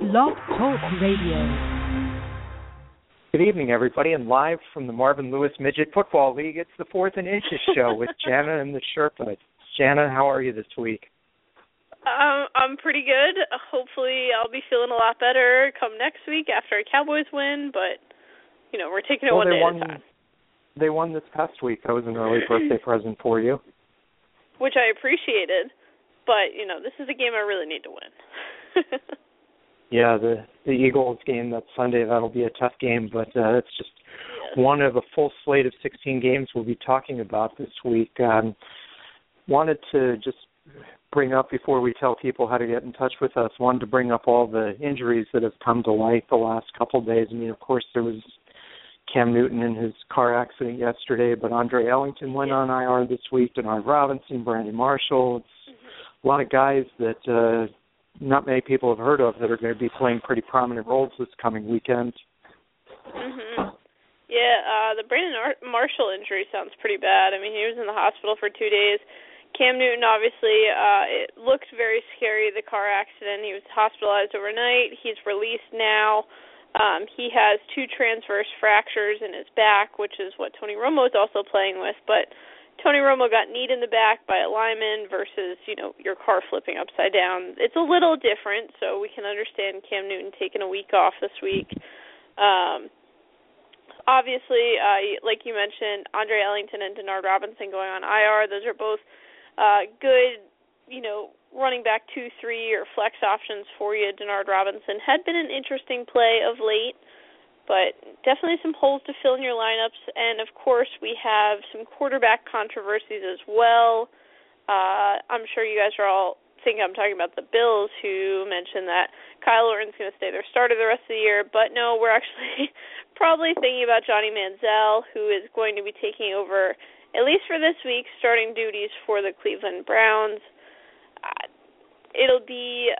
Blog Talk Radio. Good evening, everybody, and live from the Marvin Lewis Midget Football League, it's the Fourth and Inches Show with Jana and the Sherpa. Jana, how are you this week? Um, I'm pretty good. Hopefully, I'll be feeling a lot better come next week after a Cowboys win. But you know, we're taking it well, one day won, at a time. They won this past week. That was an early birthday present for you, which I appreciated. But you know, this is a game I really need to win. yeah, the the Eagles game that Sunday that'll be a tough game, but uh, it's just one of a full slate of 16 games we'll be talking about this week. Um, wanted to just bring up before we tell people how to get in touch with us. Wanted to bring up all the injuries that have come to light the last couple of days. I mean, of course, there was Cam Newton in his car accident yesterday, but Andre Ellington went on IR this week. Denard Robinson, Brandon Marshall. It's mm-hmm. a lot of guys that uh, not many people have heard of that are going to be playing pretty prominent roles this coming weekend. Mhm. Yeah, uh the Brandon Ar- Marshall injury sounds pretty bad. I mean, he was in the hospital for 2 days. Cam Newton obviously uh it looked very scary the car accident. He was hospitalized overnight. He's released now. Um he has two transverse fractures in his back, which is what Tony Romo is also playing with, but Tony Romo got kneed in the back by a lineman versus, you know, your car flipping upside down. It's a little different, so we can understand Cam Newton taking a week off this week. Um obviously, uh like you mentioned, Andre Ellington and Denard Robinson going on IR. Those are both uh, good, you know, running back two, three, or flex options for you. Denard Robinson had been an interesting play of late, but definitely some holes to fill in your lineups. And of course, we have some quarterback controversies as well. Uh, I'm sure you guys are all think I'm talking about the Bills, who mentioned that Kyle Orton's going to stay their starter the rest of the year. But no, we're actually probably thinking about Johnny Manziel, who is going to be taking over at least for this week, starting duties for the Cleveland Browns. Uh, it'll be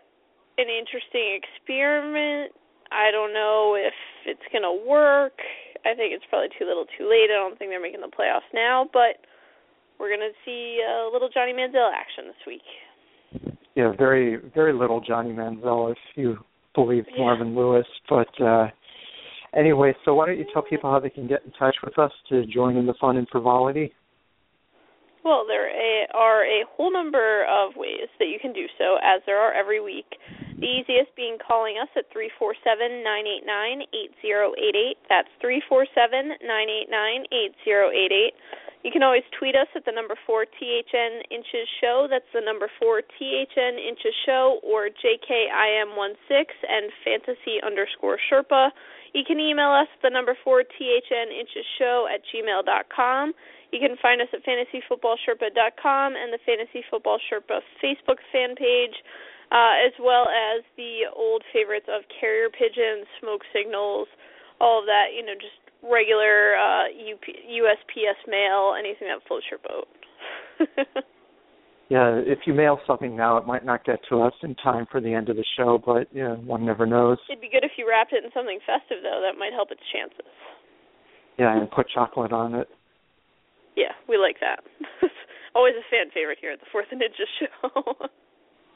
an interesting experiment. I don't know if it's going to work. I think it's probably too little too late. I don't think they're making the playoffs now, but we're going to see a little Johnny Manziel action this week. Yeah, very very little Johnny Manziel if you believe Yeah. Marvin Lewis, but uh anyway, so why don't you tell people how they can get in touch with us to join in the fun and frivolity? Well, there are a whole number of ways that you can do so, as there are every week. The easiest being calling us at three four seven nine eight nine eight zero eight eight. That's three four seven nine eight nine eight zero eight eight. You can always tweet us at the number four THN inches show. That's the number four THN inches show or JKIM16 and fantasy underscore Sherpa. You can email us at the number four THN inches show at gmail dot com. You can find us at fantasyfootballsherpa.com and the Fantasy Football Sherpa Facebook fan page, uh, as well as the old favorites of carrier pigeons, smoke signals, all of that. You know, just regular uh, UP, USPS mail, anything that floats your boat. Yeah, if you mail something now, it might not get to us in time for the end of the show, but yeah, one never knows. It'd be good if you wrapped it in something festive, though. That might help its chances. Yeah, and put chocolate on it. Yeah, we like that. Always a fan favorite here at the Fourth and Ninja Show.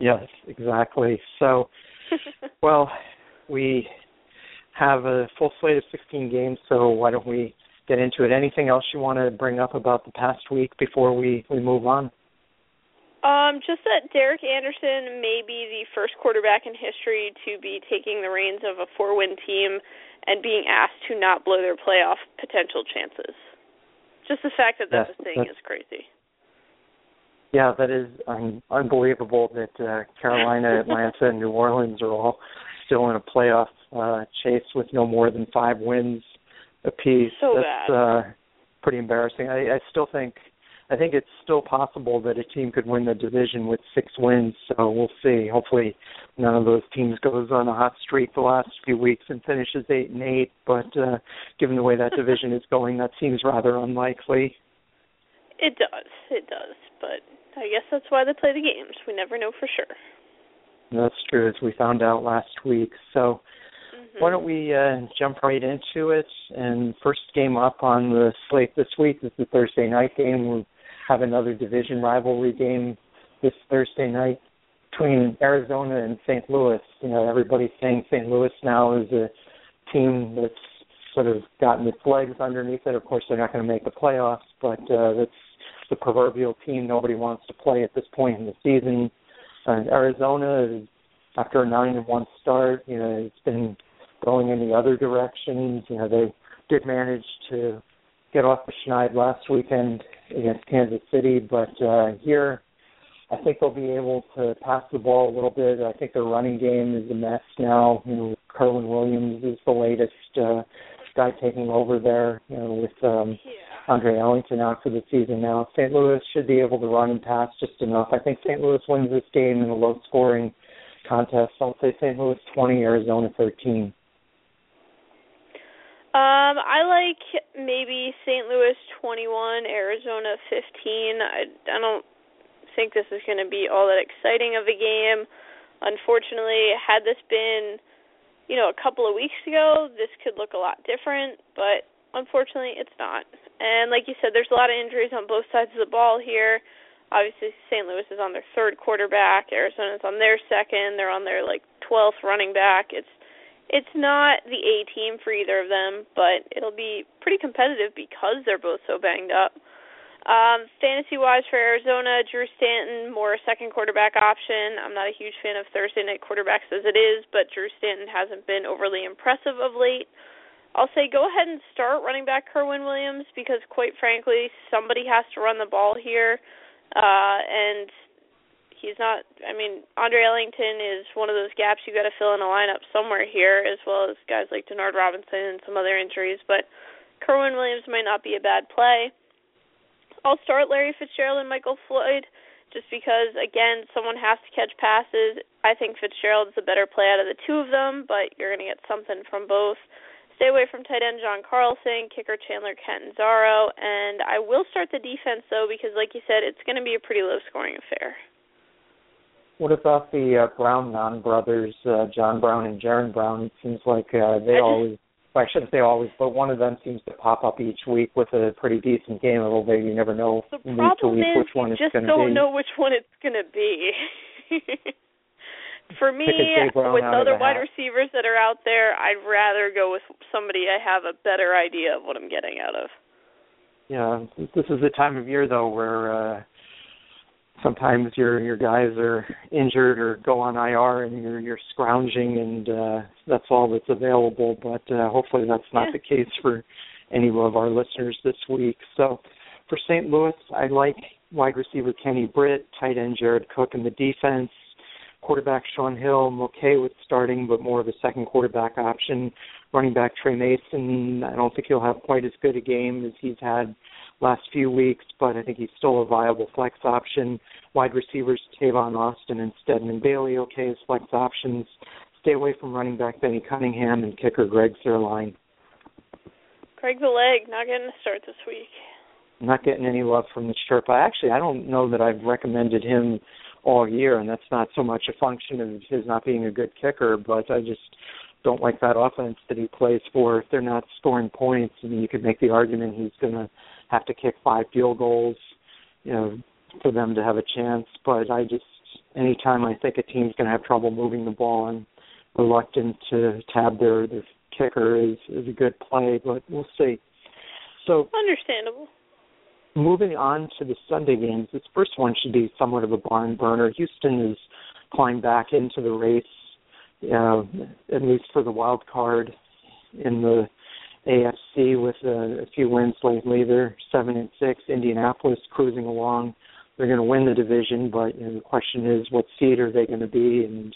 Yes, exactly. So, well, we have a full slate of 16 games, so why don't we get into it? Anything else you want to bring up about the past week before we we move on? Um, just that Derek Anderson may be the first quarterback in history to be taking the reins of a four-win team and being asked to not blow their playoff potential chances. Just the fact that that's Yes, a thing that's- is crazy. Yeah, that is un- unbelievable that uh, Carolina, Atlanta, and New Orleans are all still in a playoff uh, chase with no more than five wins apiece. So That's bad. uh, pretty embarrassing. I, I still think I think it's still possible that a team could win the division with six wins. So we'll see. Hopefully, none of those teams goes on a hot streak the last few weeks and finishes eight and eight. But uh, given the way that division is going, that seems rather unlikely. It does. It does. But I guess that's why they play the games. We never know for sure. That's true, as we found out last week. So Mhm. why don't we uh, jump right into it? And first game up on the slate this week is the Thursday night game. We have another division rivalry game this Thursday night. between Arizona and St. Louis. You know, everybody's saying St. Louis now is a team that's sort of gotten its legs underneath it. Of course, they're not going to make the playoffs, but uh, that's the proverbial team nobody wants to play at this point in the season. And Arizona, after a nine and one start, you know, it's been going in the other directions. You know, they did manage to get off the schneid last weekend against Kansas City, but uh, here I think they'll be able to pass the ball a little bit. I think their running game is a mess now. You know, Kerwynn Williams is the latest uh, guy taking over there. You know, with um, Yeah. Andre Ellington out for the season now. St. Louis should be able to run and pass just enough. I think St. Louis wins this game in a low-scoring contest. I'll say St. Louis 20, Arizona 13. Um, I like maybe St. Louis 21, Arizona 15. I I don't think this is going to be all that exciting of a game. Unfortunately, had this been, you know, a couple of weeks ago, this could look a lot different, but unfortunately, it's not. And like you said, there's a lot of injuries on both sides of the ball here. Obviously, St. Louis is on their third quarterback. Arizona's on their second. They're on their like 12th running back. It's it's not the A team for either of them, but it'll be pretty competitive because they're both so banged up. Um, fantasy wise for Arizona, Drew Stanton, more second quarterback option. I'm not a huge fan of Thursday night quarterbacks as it is, but Drew Stanton hasn't been overly impressive of late. I'll say go ahead and start running back Kerwynn Williams because quite frankly, somebody has to run the ball here. Uh and he's not I mean, Andre Ellington is one of those gaps you gotta fill in a lineup somewhere here, as well as guys like Denard Robinson and some other injuries, but Kerwynn Williams might not be a bad play. I'll start Larry Fitzgerald and Michael Floyd just because again someone has to catch passes. I think Fitzgerald's the better play out of the two of them, but you're gonna get something from both. Stay away from tight end John Carlson, kicker Chandler Catanzaro, and I will start the defense though because like you said, it's gonna be a pretty low scoring affair. What about the uh, Brown non brothers, uh, John Brown and Jaron Brown? It seems like uh, they just- always, well, I shouldn't say always, but one of them seems to pop up each week with a pretty decent game. Although you never know The week to week which one it's going to be. just don't know which one it's gonna be. For me, Pick a Jay Brown with other the wide receivers that are out there, I'd rather go with somebody I have a better idea of what I'm getting out of. Yeah, this is the time of year though where uh sometimes your your guys are injured or go on IR and you're you're scrounging and uh that's all that's available. But uh hopefully that's not Yeah. the case for any of our listeners this week. So for St. Louis, I like wide receiver Kenny Britt, tight end Jared Cook in the defense. Quarterback Shaun Hill, I'm okay with starting, but more of a second quarterback option. Running back Tre Mason, I don't think he'll have quite as good a game as he's had last few weeks, but I think he's still a viable flex option. Wide receivers Tavon Austin and Stedman Bailey, okay as flex options. Stay away from running back Benny Cunningham and kicker Greg Zuerlein. Craig the leg not getting a start this week. not getting any love from the Sherpa. Actually, I don't know that I've recommended him all year, and that's not so much a function of his not being a good kicker, but I just don't like that offense that he plays for. If they're not scoring points, I mean, you could make the argument he's going to have to kick five field goals, you know, for them to have a chance. But I just, anytime I think a team's going to have trouble moving the ball, I'm reluctant to tab their their kicker is is a good play, but we'll see. So Understandable. Moving on to the Sunday games, this first one should be somewhat of a barn burner. Houston has climbed back into the race, uh, at least for the wild card in the AFC with a, a few wins lately. They're seven and six. Indianapolis cruising along. They're going to win the division, but you know, the question is, what seed are they going to be, and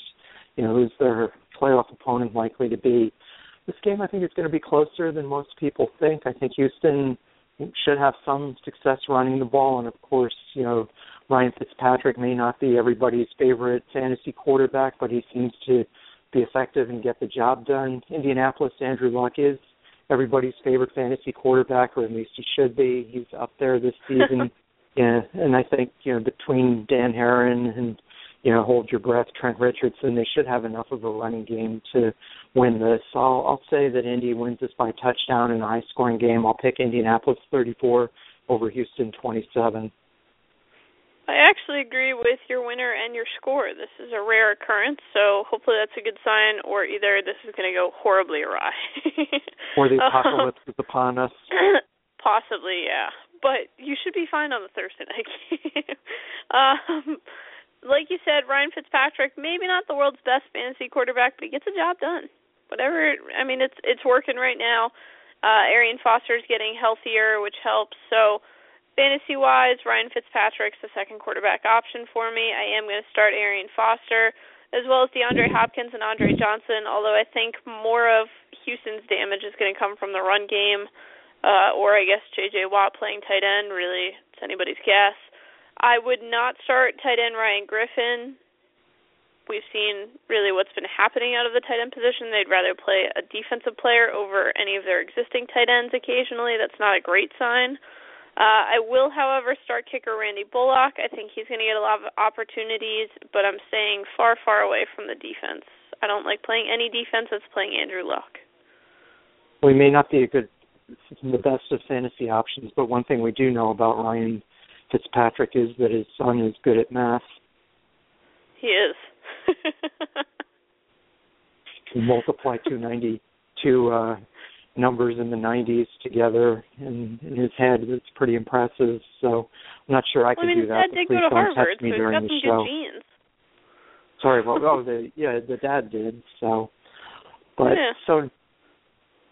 you know, who's their playoff opponent likely to be? This game, I think, is going to be closer than most people think. I think Houston should have some success running the ball, and of course, you know, Ryan Fitzpatrick may not be everybody's favorite fantasy quarterback, but he seems to be effective and get the job done. Indianapolis, Andrew Luck is everybody's favorite fantasy quarterback, or at least he should be. He's up there this season. yeah, and I think you know between Dan Herron and you know hold your breath, Trent Richardson, they should have enough of a running game to win this. I'll I'll say that Indy wins this by touchdown in a high scoring game. I'll pick Indianapolis 34 over Houston 27. I actually agree with your winner and your score. This is a rare occurrence, so hopefully that's a good sign, or either this is going to go horribly awry. or the apocalypse is upon us. Possibly, yeah. But you should be fine on the Thursday night game. um, like you said, Ryan Fitzpatrick, maybe not the world's best fantasy quarterback, but he gets the job done. Whatever, I mean, it's it's working right now. Uh, Arian Foster's getting healthier, which helps. So Fantasy wise, Ryan Fitzpatrick's the second quarterback option for me. I am going to start Arian Foster as well as DeAndre Hopkins and Andre Johnson, although I think more of Houston's damage is going to come from the run game, uh, or I guess JJ Watt playing tight end. Really, it's anybody's guess. I would not start tight end Ryan Griffin. We've seen really what's been happening out of the tight end position. They'd rather play a defensive player over any of their existing tight ends occasionally. That's not a great sign. Uh, I will, however, start kicker Randy Bullock. I think he's going to get a lot of opportunities, but I'm staying far, far away from the defense. I don't like playing any defense that's playing Andrew Luck. We may not be a good, the best of fantasy options, but one thing we do know about Ryan Fitzpatrick is that his son is good at math. He is. multiply 292 uh, numbers in the 90s together in, in his head. It's pretty impressive. So I'm not sure I could well, I mean, do that. Dad did go to Harvard, me so during the show. genes. Sorry, well, oh, the yeah, the dad did. So, but Yeah. so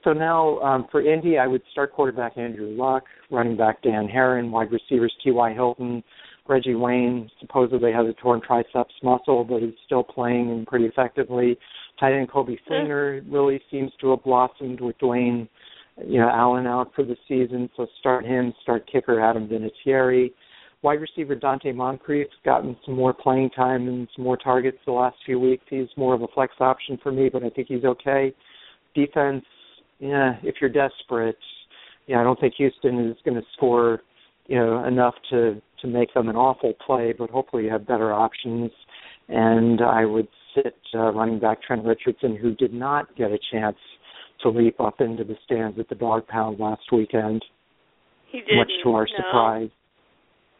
so now um, for Indy, I would start quarterback Andrew Luck, running back Dan Herron, wide receivers T.Y. Hilton, Reggie Wayne supposedly has a torn triceps muscle, but he's still playing and pretty effectively. Tight end Coby Fleener really seems to have blossomed with Dwayne, you know, Allen out for the season, so start him. Start kicker Adam Vinatieri. Wide receiver Donte Moncrief's gotten some more playing time and some more targets the last few weeks. He's more of a flex option for me, but I think he's okay. Defense, yeah, if you're desperate, yeah, I don't think Houston is going to score, you know, enough to to make them an awful play, but hopefully you have better options. And I would sit uh, running back Trent Richardson, who did not get a chance to leap up into the stands at the dog pound last weekend, He did. much to our no. surprise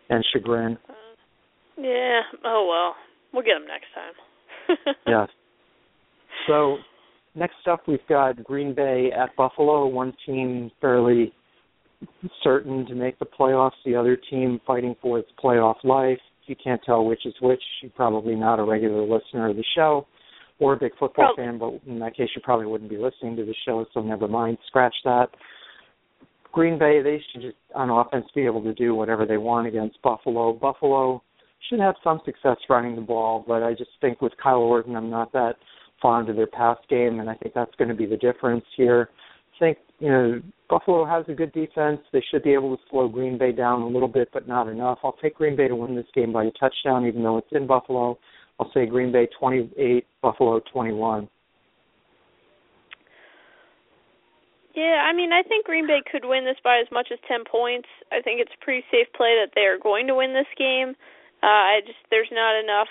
and chagrin. Uh, yeah. Oh well. We'll get him next time. yes. So next up, we've got Green Bay at Buffalo. One team fairly certain to make the playoffs. The other team fighting for its playoff life. If you can't tell which is which, you're probably not a regular listener of the show or a big football Prob- fan. But in that case, you probably wouldn't be listening to the show. So never mind. Scratch that. Green Bay, they should just on offense be able to do whatever they want against Buffalo. Buffalo should have some success running the ball, but I just think with Kyle Orton, I'm not that fond of their pass game, and I think that's going to be the difference here. I think you know Buffalo has a good defense. They should be able to slow Green Bay down a little bit, but not enough. I'll take Green Bay to win this game by a touchdown, even though it's in Buffalo. I'll say Green Bay 28, Buffalo 21. Yeah, I mean, I think Green Bay could win this by as much as 10 points. I think it's a pretty safe play that they are going to win this game. Uh, I just there's not enough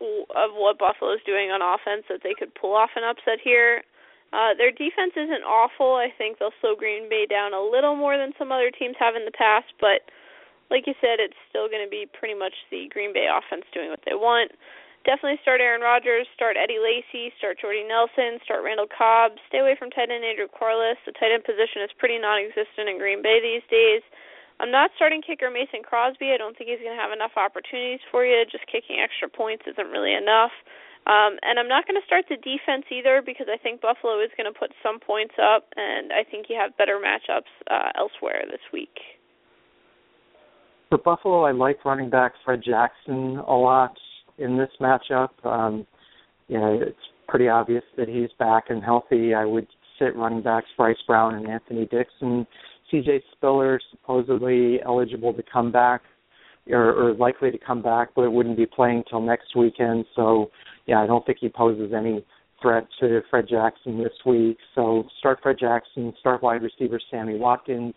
of what Buffalo's doing on offense that they could pull off an upset here. Uh, their defense isn't awful. I think they'll slow Green Bay down a little more than some other teams have in the past, but like you said, it's still going to be pretty much the Green Bay offense doing what they want. Definitely start Aaron Rodgers, start Eddie Lacy, start Jordy Nelson, start Randall Cobb. Stay away from tight end Andrew Quarless. The tight end position is pretty non-existent in Green Bay these days. I'm not starting kicker Mason Crosby. I don't think he's going to have enough opportunities for you. Just kicking extra points isn't really enough. Um, and I'm not going to start the defense either because I think Buffalo is going to put some points up, and I think you have better matchups uh, elsewhere this week. For Buffalo, I like running back Fred Jackson a lot in this matchup. Um, you know, it's pretty obvious that he's back and healthy. I would sit running backs Bryce Brown and Anthony Dixon. CJ Spiller supposedly eligible to come back or, or likely to come back, but it wouldn't be playing till next weekend. So, yeah, I don't think he poses any threat to Fred Jackson this week. So, start Fred Jackson, start wide receiver Sammy Watkins,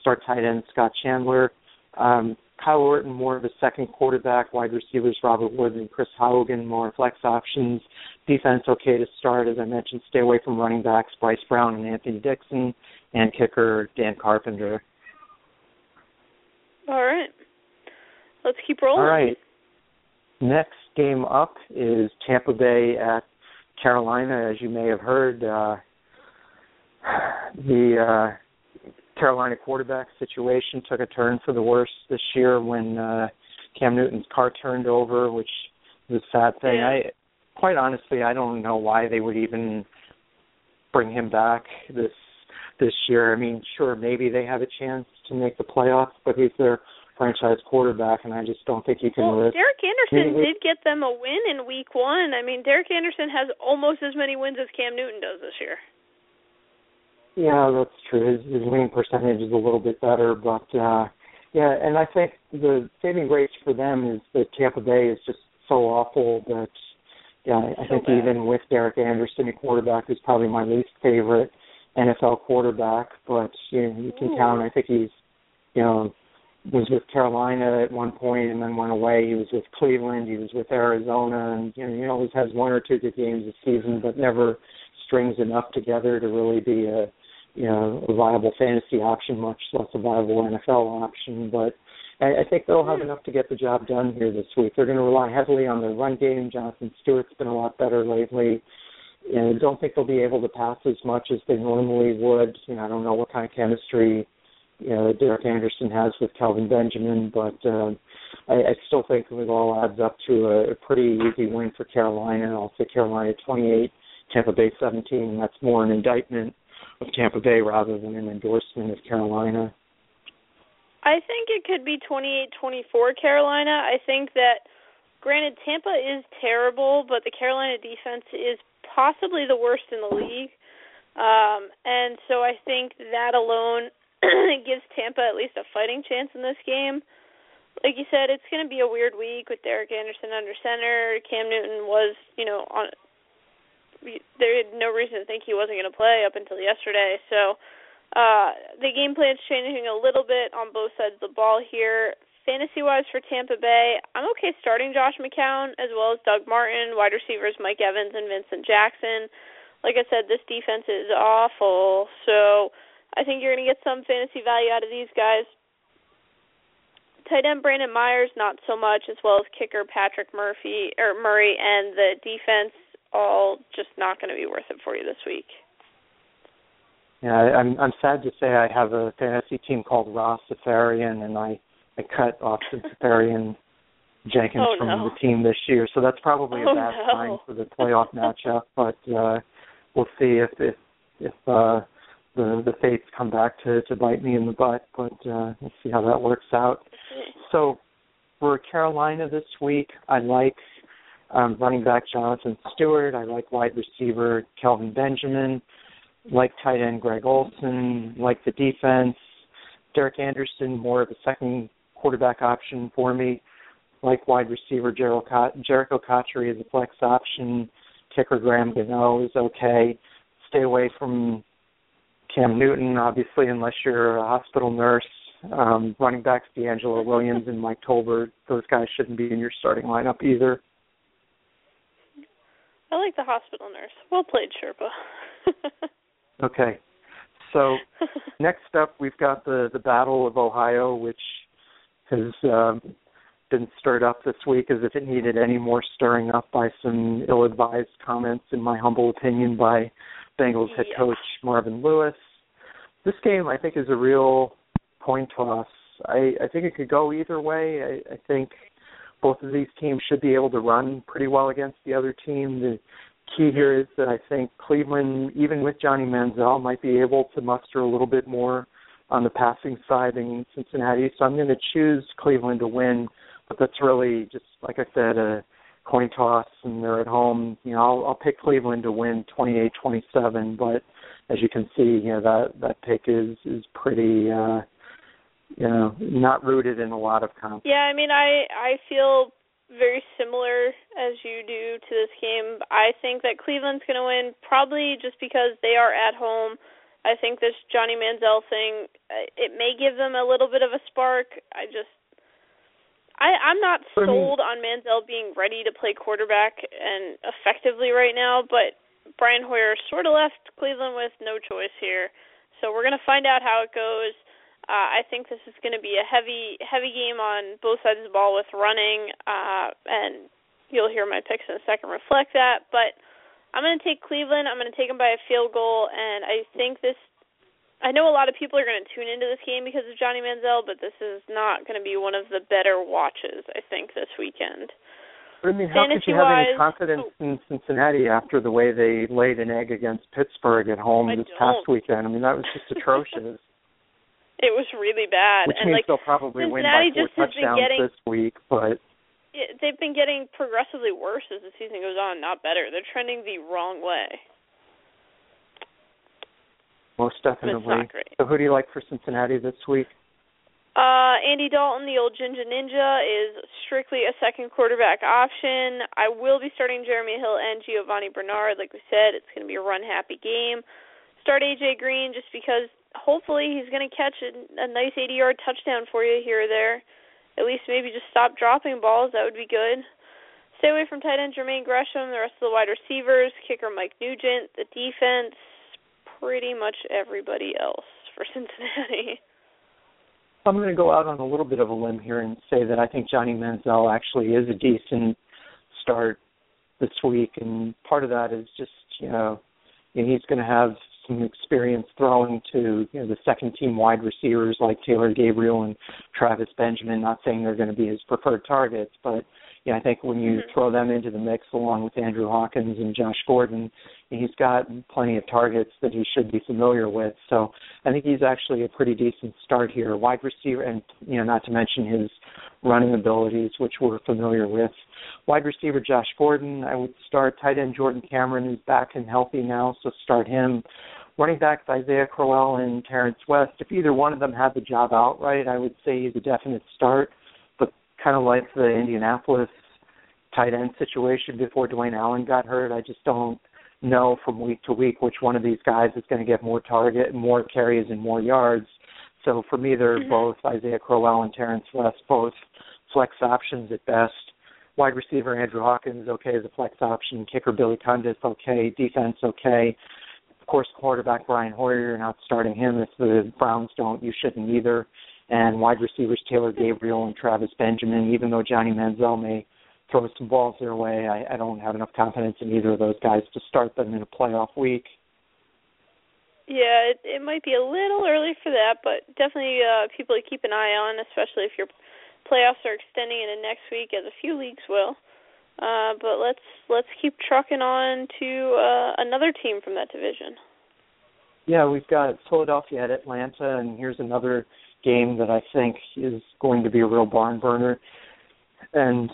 start tight end Scott Chandler. Um, Kyle Orton, more of a second quarterback. Wide receivers Robert Woods and Chris Hogan, more flex options. Defense okay to start. As I mentioned, stay away from running backs Bryce Brown and Anthony Dixon, and kicker Dan Carpenter. All right. let's keep rolling. All right. Next game up is Tampa Bay at Carolina. As you may have heard, uh, the uh, Carolina quarterback situation took a turn for the worse this year when uh, Cam Newton's car turned over, which was a sad thing. Yeah. I quite honestly, I don't know why they would even bring him back this this year. I mean, sure, maybe they have a chance to make the playoffs, but he's their franchise quarterback, and I just don't think you can Well, risk. Derek Anderson did get them a win in week one. I mean, Derek Anderson has almost as many wins as Cam Newton does this year. Yeah, that's true. His, his winning percentage is a little bit better, but uh yeah, and I think the saving grace for them is that Tampa Bay is just so awful that yeah, I So think bad. even with Derek Anderson, a quarterback who's probably my least favorite NFL quarterback, but you know, you can Ooh. count. I think he's you know was with Carolina at one point and then went away. He was with Cleveland. He was with Arizona, and you know he always has one or two good games a season, but never strings enough together to really be a you know a viable fantasy option, much less a viable NFL option. But I, I think they'll have enough to get the job done here this week. They're going to rely heavily on the run game. Jonathan Stewart's been a lot better lately. And I don't think they'll be able to pass as much as they normally would. You know, I don't know what kind of chemistry you know Derek Anderson has with Kelvin Benjamin, but uh, I, I still think it all adds up to a, a pretty easy win for Carolina. I'll say Carolina 28, Tampa Bay 17. That's more an indictment of Tampa Bay rather than an endorsement of Carolina. I think it could be 28-24 Carolina. I think that granted Tampa is terrible, but the Carolina defense is possibly the worst in the league. Um and so I think that alone gives Tampa at least a fighting chance in this game. Like you said, it's going to be a weird week with Derek Anderson under center. Cam Newton was, you know, on there had no reason to think he wasn't going to play up until yesterday. So, uh, the game plan's changing a little bit on both sides of the ball here. Fantasy wise for Tampa Bay, I'm okay starting Josh McCown as well as Doug Martin, wide receivers Mike Evans and Vincent Jackson. Like I said, this defense is awful, so I think you're going to get some fantasy value out of these guys. Tight end Brandon Myers, not so much, as well as kicker Patrick Murphy or Murray, and the defense all just not going to be worth it for you this week. Yeah, I- I'm I'm sad to say I have a fantasy team called Ross Safarian, and I I cut Austin Seferian Jenkins Oh, from no. the team this year, so that's probably Oh, a bad no. sign for the playoff matchup. But uh, we'll see if if if uh, the the fates come back to to bite me in the butt. But uh, we'll see how that works out. So for Carolina this week, I like um, running back Jonathan Stewart. I like wide receiver Kelvin Benjamin. Like tight end Greg Olsen. Like the defense. Derek Anderson, more of a second quarterback option for me. Like wide receiver Jerricho, Cotchery as a flex option. Kicker Graham Gano is okay. Stay away from Cam Newton, obviously, unless you're a hospital nurse. Um, running backs DeAngelo Williams and Mike Tolbert, those guys shouldn't be in your starting lineup either. I like the hospital nurse. Well played, Sherpa. Okay. So next up, we've got the the Battle of Ohio, which has um, been stirred up this week as if it needed any more stirring up by some ill-advised comments, in my humble opinion, by Bengals head coach Marvin Lewis. This game, I think, is a real coin toss. I, I think it could go either way. I, I think both of these teams should be able to run pretty well against the other team. The key here is that I think Cleveland, even with Johnny Manziel, might be able to muster a little bit more on the passing side than Cincinnati. So I'm going to choose Cleveland to win, but that's really just like I said, a coin toss, and they're at home. You know, I'll, I'll pick Cleveland to win 28-27, but as you can see, you know that that pick is is pretty, uh, you know, not rooted in a lot of confidence. Yeah, I mean, I I feel very similar as you do to this game. I think that Cleveland's going to win probably just because they are at home. I think this Johnny Manziel thing uh, it may give them a little bit of a spark. I just I I'm not For me- sold on Manziel being ready to play quarterback and effectively right now, but Brian Hoyer sort of left Cleveland with no choice here. So we're going to find out how it goes. Uh, I think this is going to be a heavy, heavy game on both sides of the ball with running, uh, and you'll hear my picks in a second reflect that. But I'm going to take Cleveland. I'm going to take them by a field goal, and I think this. I know a lot of people are going to tune into this game because of Johnny Manziel, but this is not going to be one of the better watches. I think this weekend. But I mean, how could you have any confidence oh. in Cincinnati after the way they laid an egg against Pittsburgh at home I this don't. past weekend? I mean, that was just atrocious. It was really bad, Which and means like they'll probably Cincinnati win by four just has been touchdowns getting, this week, but it, they've been getting progressively worse as the season goes on, not better. They're trending the wrong way. most definitely. Great. So, who do you like for Cincinnati this week? Uh, Andy Dalton, the old Ginger Ninja, is strictly a second quarterback option. I will be starting Jeremy Hill and Giovani Bernard. Like we said, it's going to be a run happy game. Start AJ Green just because hopefully he's going to catch a, a nice 80 yard touchdown for you here or there. At least maybe just stop dropping balls. That would be good. Stay away from tight end Jermaine Gresham, the rest of the wide receivers, kicker Mike Nugent, the defense, pretty much everybody else for Cincinnati. I'm going to go out on a little bit of a limb here and say that I think Johnny Manziel actually is a decent start this week, and part of that is just you know, you know he's going to have some experience throwing to you know the second team wide receivers like Taylor Gabriel and Travis Benjamin. Not saying they're going to be his preferred targets, but you know, I think when you Mhm. throw them into the mix along with Andrew Hawkins and Josh Gordon, he's got plenty of targets that he should be familiar with. So I think he's actually a pretty decent start here. Wide receiver, and you know, not to mention his running abilities, which we're familiar with. Wide receiver Josh Gordon, I would start. Tight end Jordan Cameron, who's back and healthy now, so start him. Running backs Isaiah Crowell and Terrence West. If either one of them had the job outright, I would say he's a definite start. But kind of like the Indianapolis tight end situation before Dwayne Allen got hurt, I just don't know from week to week which one of these guys is going to get more target, more carries, and more yards. So for me, they're Mhm. both Isaiah Crowell and Terrence West, both flex options at best. Wide receiver Andrew Hawkins, okay as a flex option. Kicker Billy Cundiff, okay. Defense, okay. Course, quarterback Brian Hoyer, you're not starting him. If the Browns don't, you shouldn't either. And wide receivers Taylor Gabriel and Travis Benjamin, even though Johnny Manziel may throw some balls their way, I, I don't have enough confidence in either of those guys to start them in a playoff week. Yeah, it it might be a little early for that, but definitely uh people to keep an eye on, especially if your playoffs are extending into next week, as a few leagues will. Uh, but let's let's keep trucking on to uh, another team from that division. Yeah, we've got Philadelphia at Atlanta, and here's another game that I think is going to be a real barn burner. And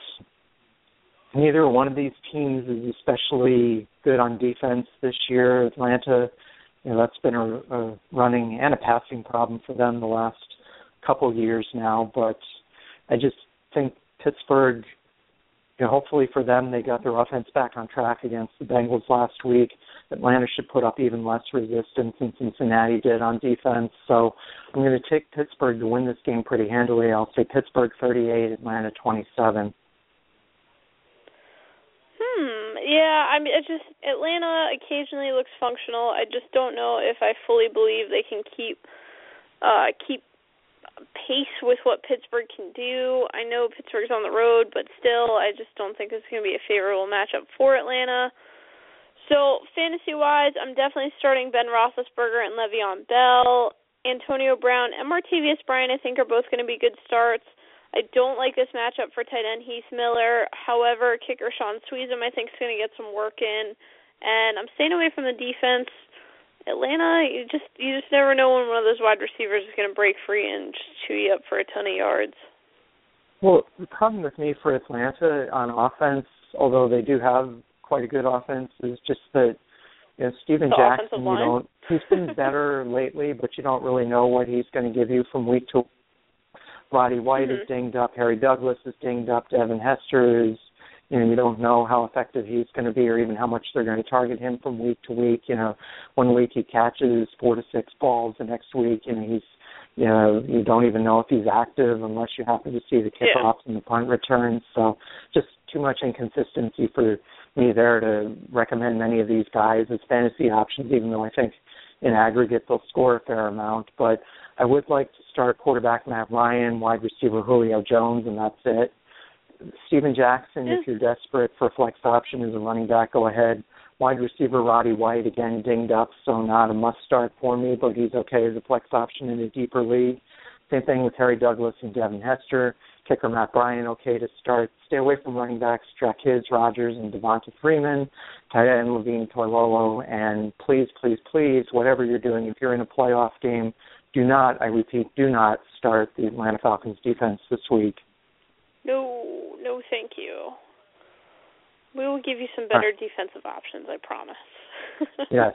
neither one of these teams is especially good on defense this year. Atlanta, you know, that's been a, a running and a passing problem for them the last couple of years now. But I just think Pittsburgh, you know, hopefully for them, they got their offense back on track against the Bengals last week. Atlanta should put up even less resistance than Cincinnati did on defense. So I'm going to take Pittsburgh to win this game pretty handily. I'll say Pittsburgh 38, Atlanta 27. Hmm. Yeah. I mean, it just Atlanta occasionally looks functional. I just don't know if I fully believe they can keep uh keep pace with what Pittsburgh can do. I know Pittsburgh's on the road, but still, I just don't think is going to be a favorable matchup for Atlanta. So fantasy wise, I'm definitely starting Ben Roethlisberger and Le'Veon Bell, Antonio Brown, and Martavis Bryant. I think are both going to be good starts. I don't like this matchup for tight end Heath Miller. However, kicker Shaun Suisham I think is going to get some work in, and I'm staying away from the defense. Atlanta, you just you just never know when one of those wide receivers is going to break free and just chew you up for a ton of yards. Well, the problem with me for Atlanta on offense, although they do have quite a good offense, is just that you know Steven The Jackson. You don't. He's been better lately, but you don't really know what he's going to give you from week to. Roddy White is Mhm. dinged up. Harry Douglas is dinged up. Devin Hester is. You know, you don't know how effective he's going to be, or even how much they're going to target him from week to week. You know, one week he catches four to six balls, the next week, you know, he's you know, you don't even know if he's active unless you happen to see the Yeah. kickoffs and the punt returns. So just too much inconsistency for me there to recommend many of these guys as fantasy options, even though I think in aggregate they'll score a fair amount. But I would like to start quarterback Matt Ryan, wide receiver Julio Jones, and that's it. Steven Jackson, Yeah. if you're desperate for a flex option as a running back, go ahead. Wide receiver Roddy White, again dinged up, so not a must start for me, but he's okay as a flex option in a deeper league. Same thing with Harry Douglas and Devin Hester. Kicker Matt Bryant, okay to start. Stay away from running backs Jack His, Rodgers, and Devonta Freeman. Tight end Levine Toilolo, and please, please, please, whatever you're doing, if you're in a playoff game, do not, I repeat, do not start the Atlanta Falcons defense this week. No, no, thank you. We will give you some better defensive options, I promise. yes.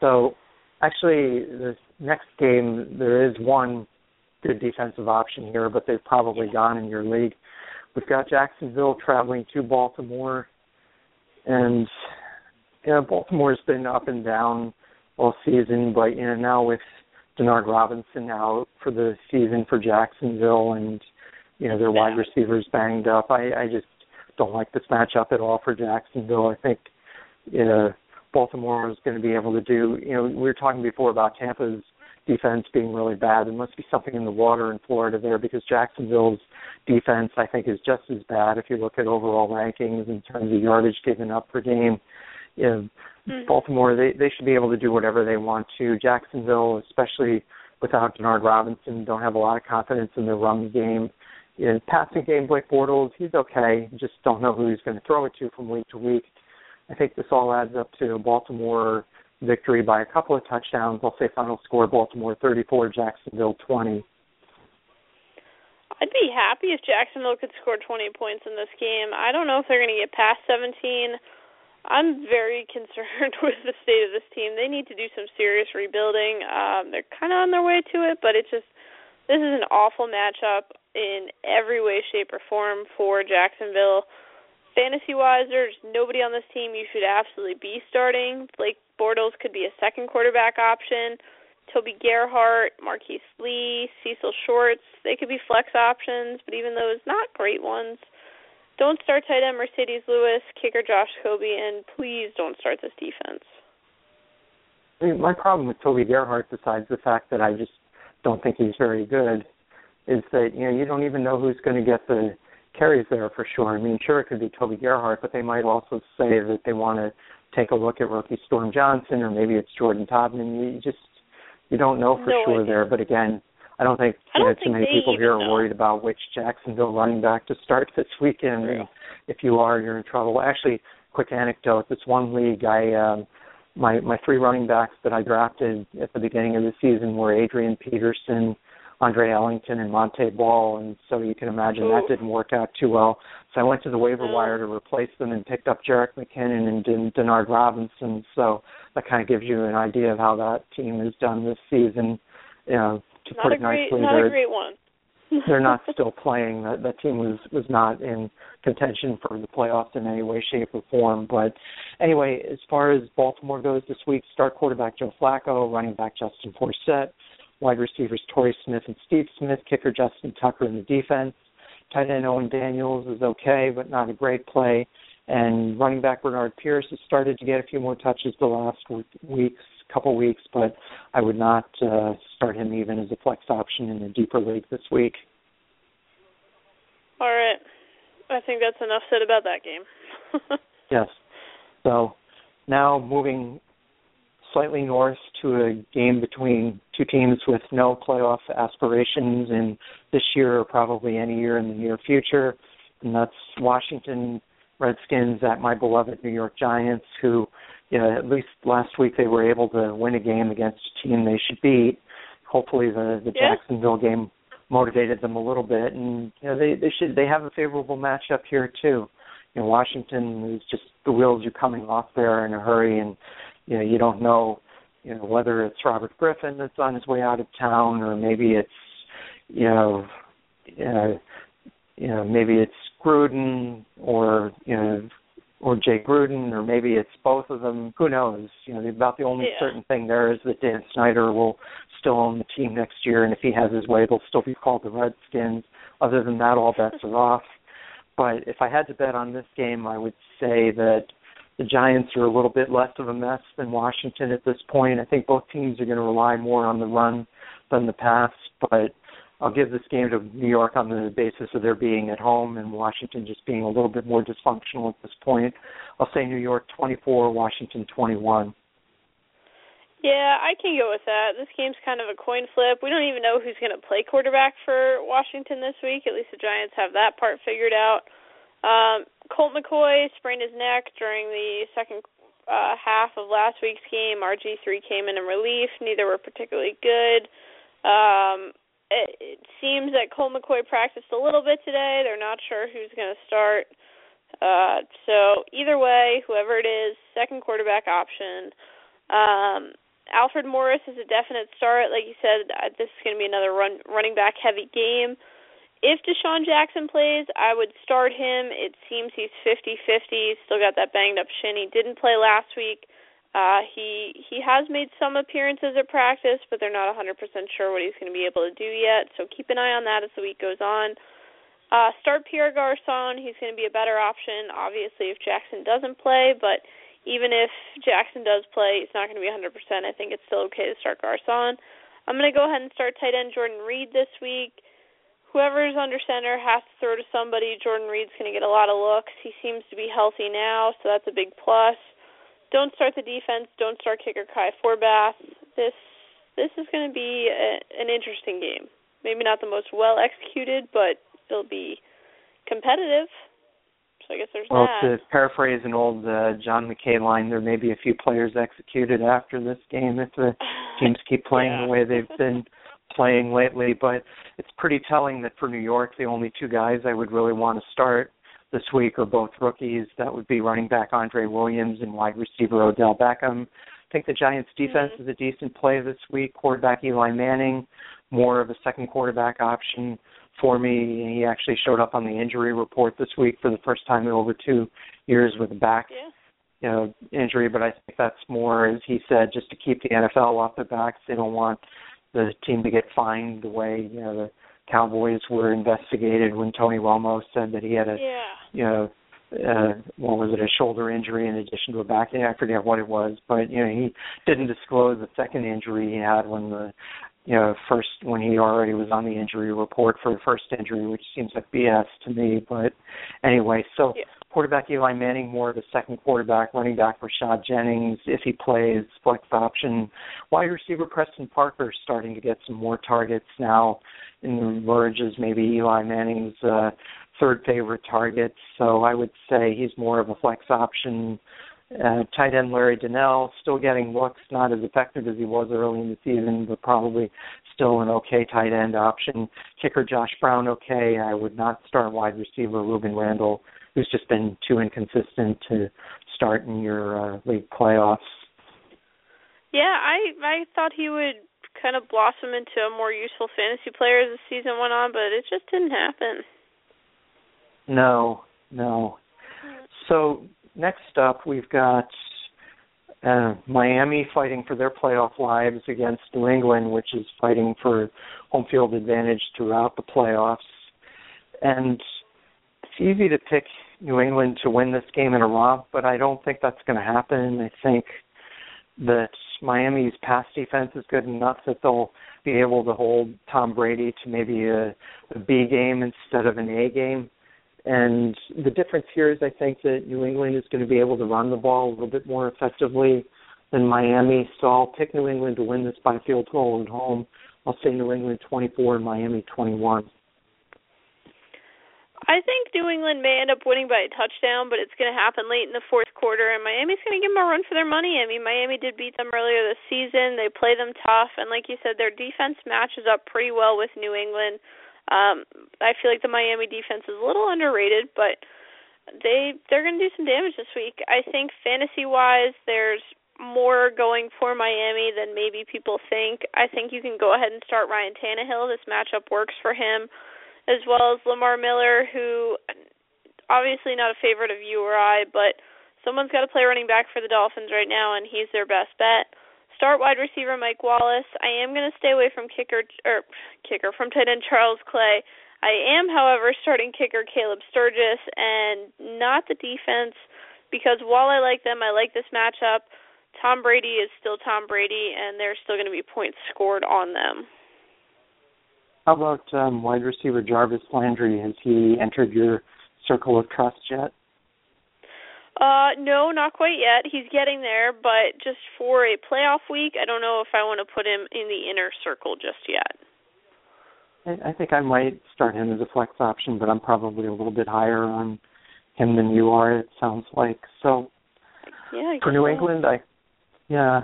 So, actually, the next game, there is one good defensive option here, but they've probably gone in your league. We've got Jacksonville traveling to Baltimore, and you know, Baltimore's been up and down all season, but you know now with Denard Robinson out for the season for Jacksonville, and you know their wide receivers banged up, I, I just don't like this matchup at all for Jacksonville. I think you know Baltimore is going to be able to do. You know, we were talking before about Tampa's defense being really bad. There must be something in the water in Florida there because Jacksonville's defense, I think, is just as bad if you look at overall rankings in terms of yardage given up per game. You know, Mhm. Baltimore, they they should be able to do whatever they want to. Jacksonville, especially without Denard Robinson, don't have a lot of confidence in their run game. You passing game, Blake Bortles, he's okay. Just don't know who he's going to throw it to from week to week. I think this all adds up to a Baltimore victory by a couple of touchdowns. I'll say final score Baltimore 34, Jacksonville 20. I'd be happy if Jacksonville could score 20 points in this game. I don't know if they're going to get past 17. I'm very concerned with the state of this team. They need to do some serious rebuilding. Um, they're kind of on their way to it, but it's just this is an awful matchup in every way, shape, or form for Jacksonville. Fantasy wise, there's nobody on this team you should absolutely be starting. Blake Bortles could be a second quarterback option. Toby Gerhart, Marquise Lee, Cecil Shorts, they could be flex options, but even those not great ones. Don't start tight end Marcedes Lewis, kicker Josh Scobee, and please don't start this defense. I mean, my problem with Toby Gerhart, besides the fact that I just don't think he's very good, is that you know you don't even know who's going to get the carries there for sure. I mean, sure it could be Toby Gerhart, but they might also say that they want to take a look at rookie Storm Johnson, or maybe it's Jordan Todman. You just you don't know for No sure idea. there. But again, I don't think I you know, don't too many people here even are worried about which Jacksonville running back to start this weekend. True. If you are, you're in trouble. Actually, quick anecdote: this one league, I um, my my three running backs that I drafted at the beginning of the season were Adrian Peterson, Andre Ellington, and Montee Ball, and so you can imagine that didn't work out too well. So I went to the waiver Mm. wire to replace them and picked up Jerick McKinnon and Den- Denard Robinson. So that kind of gives you an idea of how that team has done this season. You know, to Not put it great, nicely, not they're a great one. they're not still playing. That that team was was not in contention for the playoffs in any way, shape, or form. But anyway, as far as Baltimore goes this week, start quarterback Joe Flacco, running back Justin Forsett, wide receivers Torrey Smith and Steve Smith, kicker Justin Tucker in the defense. Tight end Owen Daniels is okay, but not a great play. And running back Bernard Pierce has started to get a few more touches the last weeks, couple weeks, but I would not uh, start him even as a flex option in a deeper league this week. All right. I think that's enough said about that game. Yes. So now moving slightly north to a game between two teams with no playoff aspirations in this year or probably any year in the near future, and that's Washington Redskins at my beloved New York Giants, who, you know, at least last week they were able to win a game against a team they should beat. Hopefully the the Yeah. Jacksonville game motivated them a little bit, and you know they they should they have a favorable matchup here too you know, Washington is just the wheels are coming off there in a hurry, and you know you don't know, you know whether it's Robert Griffin that's on his way out of town, or maybe it's you know, you know, you know maybe it's Gruden or you know or Jay Gruden, or maybe it's both of them. Who knows? You know, about the only Yeah. certain thing there is that Dan Snyder will still own the team next year, and if he has his way, they'll still be called the Redskins. Other than that, all bets are off. But if I had to bet on this game, I would say that the Giants are a little bit less of a mess than Washington at this point. I think both teams are going to rely more on the run than the pass, but I'll give this game to New York on the basis of their being at home and Washington just being a little bit more dysfunctional at this point. I'll say New York 24, Washington 21. Yeah, I can go with that. This game's kind of a coin flip. We don't even know who's going to play quarterback for Washington this week. At least the Giants have that part figured out. Um, Colt McCoy sprained his neck during the second uh, half of last week's game. RG3 came in in relief. Neither were particularly good. Um, it, it seems that Colt McCoy practiced a little bit today. They're not sure who's going to start. Uh, so either way, whoever it is, second quarterback option. Um, Alfred Morris is a definite start. Like you said, uh, this is going to be another run running back heavy game. If DeSean Jackson plays, I would start him. It seems he's 50-50. Still got that banged up shin. He didn't play last week. Uh, he he has made some appearances at practice, but they're not 100% sure what he's going to be able to do yet. So keep an eye on that as the week goes on. Uh, start Pierre Garcon. He's going to be a better option, obviously, if Jackson doesn't play. But even if Jackson does play, it's not going to be 100%. I think it's still okay to start Garcon. I'm going to go ahead and start tight end Jordan Reed this week. Whoever's under center has to throw to somebody. Jordan Reed's going to get a lot of looks. He seems to be healthy now, so that's a big plus. Don't start the defense. Don't start kicker Kai Forbath. This this is going to be a, an interesting game. Maybe not the most well executed, but it'll be competitive. So I guess there's well, that. to paraphrase an old uh, John McKay line, there may be a few players executed after this game if the teams keep playing yeah. the way they've been playing lately. But it's pretty telling that for New York, the only two guys I would really want to start this week are both rookies. That would be running back Andre Williams and wide receiver Odell Beckham. I think the Giants' defense mm-hmm. is a decent play this week. Quarterback Eli Manning, more of a second quarterback option for me. He actually showed up on the injury report this week for the first time in over two years with a back yeah. you know injury. But I think that's more, as he said, just to keep the NFL off their backs. They don't want the team to get fined the way you know the Cowboys were investigated when Tony Romo said that he had a yeah. you know uh what was it a shoulder injury in addition to a back injury I forget what it was but you know he didn't disclose the second injury he had when the you know, first when he already was on the injury report for the first injury, which seems like BS to me. But anyway, so yeah. Quarterback Eli Manning, more of a second quarterback, running back Rashad Jennings, if he plays, flex option. Wide receiver Preston Parker starting to get some more targets now in the verges, maybe Eli Manning's uh, third favorite target. So I would say he's more of a flex option uh, tight end Larry Donnell still getting looks, not as effective as he was early in the season, but probably still an okay tight end option. Kicker Josh Brown, okay. I would not start wide receiver Rueben Randle, who's just been too inconsistent to start in your uh, league playoffs. Yeah, I I thought he would kind of blossom into a more useful fantasy player as the season went on, but it just didn't happen. No, no. So next up, we've got uh, Miami fighting for their playoff lives against New England, which is fighting for home field advantage throughout the playoffs. And it's easy to pick New England to win this game in a romp, but I don't think that's going to happen. I think that Miami's pass defense is good enough that they'll be able to hold Tom Brady to maybe a, a B game instead of an A game. And the difference here is I think that New England is going to be able to run the ball a little bit more effectively than Miami. So I'll pick New England to win this by field goal at home. I'll say New England 24 and Miami 21. I think New England may end up winning by a touchdown, but it's going to happen late in the fourth quarter, and Miami's going to give them a run for their money. I mean, Miami did beat them earlier this season. They play them tough, and like you said, their defense matches up pretty well with New England. Um, I feel like the Miami defense is a little underrated, but they they're going to do some damage this week. I think fantasy wise, there's more going for Miami than maybe people think. I think you can go ahead and start Ryan Tannehill. This matchup works for him, as well as Lamar Miller, who obviously not a favorite of you or I, but someone's got to play running back for the Dolphins right now, and he's their best bet start wide receiver Mike Wallace. I am going to stay away from kicker or kicker from tight end Charles Clay. I am, however, starting kicker Caleb Sturgis and not the defense because while I like them, I like this matchup. Tom Brady is still Tom Brady, and there's still going to be points scored on them. How about um, wide receiver Jarvis Landry? Has he entered your circle of trust yet? Uh, no, not quite yet. He's getting there, but just for a playoff week, I don't know if I want to put him in the inner circle just yet. I, I think I might start him as a flex option, but I'm probably a little bit higher on him than you are. It sounds like so. Yeah. for New. England, I yeah.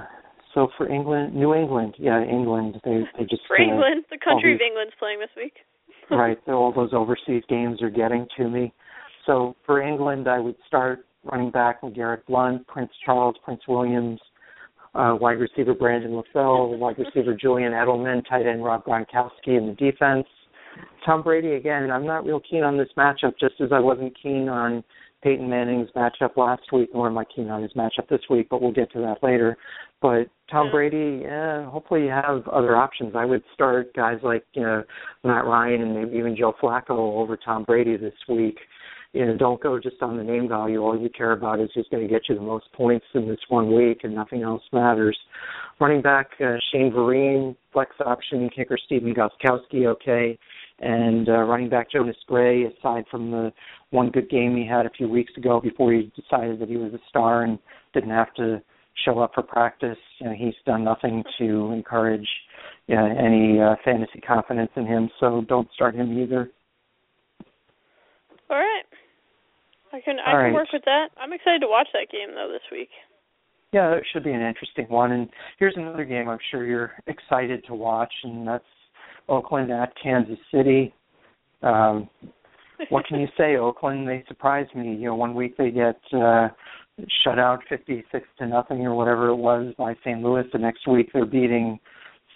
So for England, New England, yeah, England, they they just for uh, England, the country these, of England's playing this week. right, so all those overseas games are getting to me. So for England, I would start running back with Garrett Blount, Prince Charles, Prince Williams, uh, wide receiver Brandon LaFell, wide receiver Julian Edelman, tight end Rob Gronkowski in the defense. Tom Brady again. I'm not real keen on this matchup, just as I wasn't keen on Peyton Manning's matchup last week, nor am I keen on his matchup this week, but we'll get to that later. But Tom Brady, yeah, hopefully you have other options. I would start guys like you know Matt Ryan and maybe even Joe Flacco over Tom Brady this week. You know, don't go just on the name value. All you care about is who's going to get you the most points in this one week, and nothing else matters. Running back uh, Shane Vereen, flex option kicker Stephen Gostkowski, okay and uh, running back Jonas Gray, aside from the one good game he had a few weeks ago before he decided that he was a star and didn't have to show up for practice, you know, he's done nothing to encourage you know, any uh, fantasy confidence in him. So don't start him either. All right. I can I All can right. work with that. I'm excited to watch that game though this week. Yeah, it should be an interesting one. And here's another game I'm sure you're excited to watch, and that's Oakland at Kansas City. Um, what can you say, Oakland? They surprised me. You know, one week they get uh, shut out 56 to nothing or whatever it was by St. Louis. The next week they're beating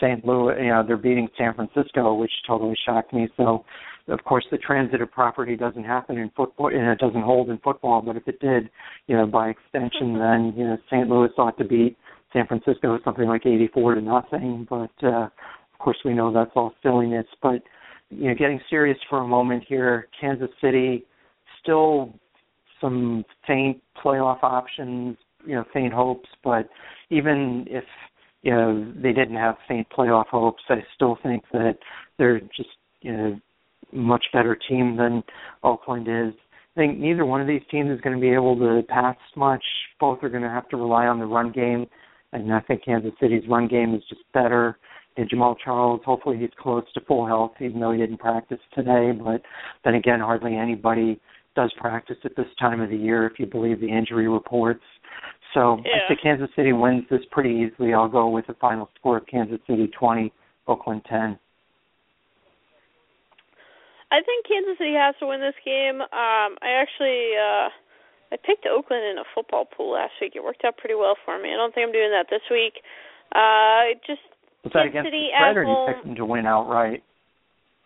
St. Louis. You know, they're beating San Francisco, which totally shocked me. So, of course, the transitive property doesn't happen in football, and it doesn't hold in football. But if it did, you know, by extension, then you know, St. Louis ought to beat San Francisco with something like 84 to nothing. But uh, course, we know that's all silliness. But you know, getting serious for a moment here, Kansas City still some faint playoff options, you know, faint hopes, but even if you know they didn't have faint playoff hopes, I still think that they're just you know much better team than Oakland is. I think neither one of these teams is going to be able to pass much. Both are going to have to rely on the run game, and I think Kansas City's run game is just better. And Jamaal Charles, hopefully he's close to full health, even though he didn't practice today. But then again, hardly anybody does practice at this time of the year, if you believe the injury reports. So Yeah. I think Kansas City wins this pretty easily. I'll go with a final score of Kansas City 20, Oakland 10. I think Kansas City has to win this game. Um, I actually uh I picked Oakland in a football pool last week. It worked out pretty well for me. I don't think I'm doing that this week. Uh just Was that against the spread, at or do you pick them to win outright?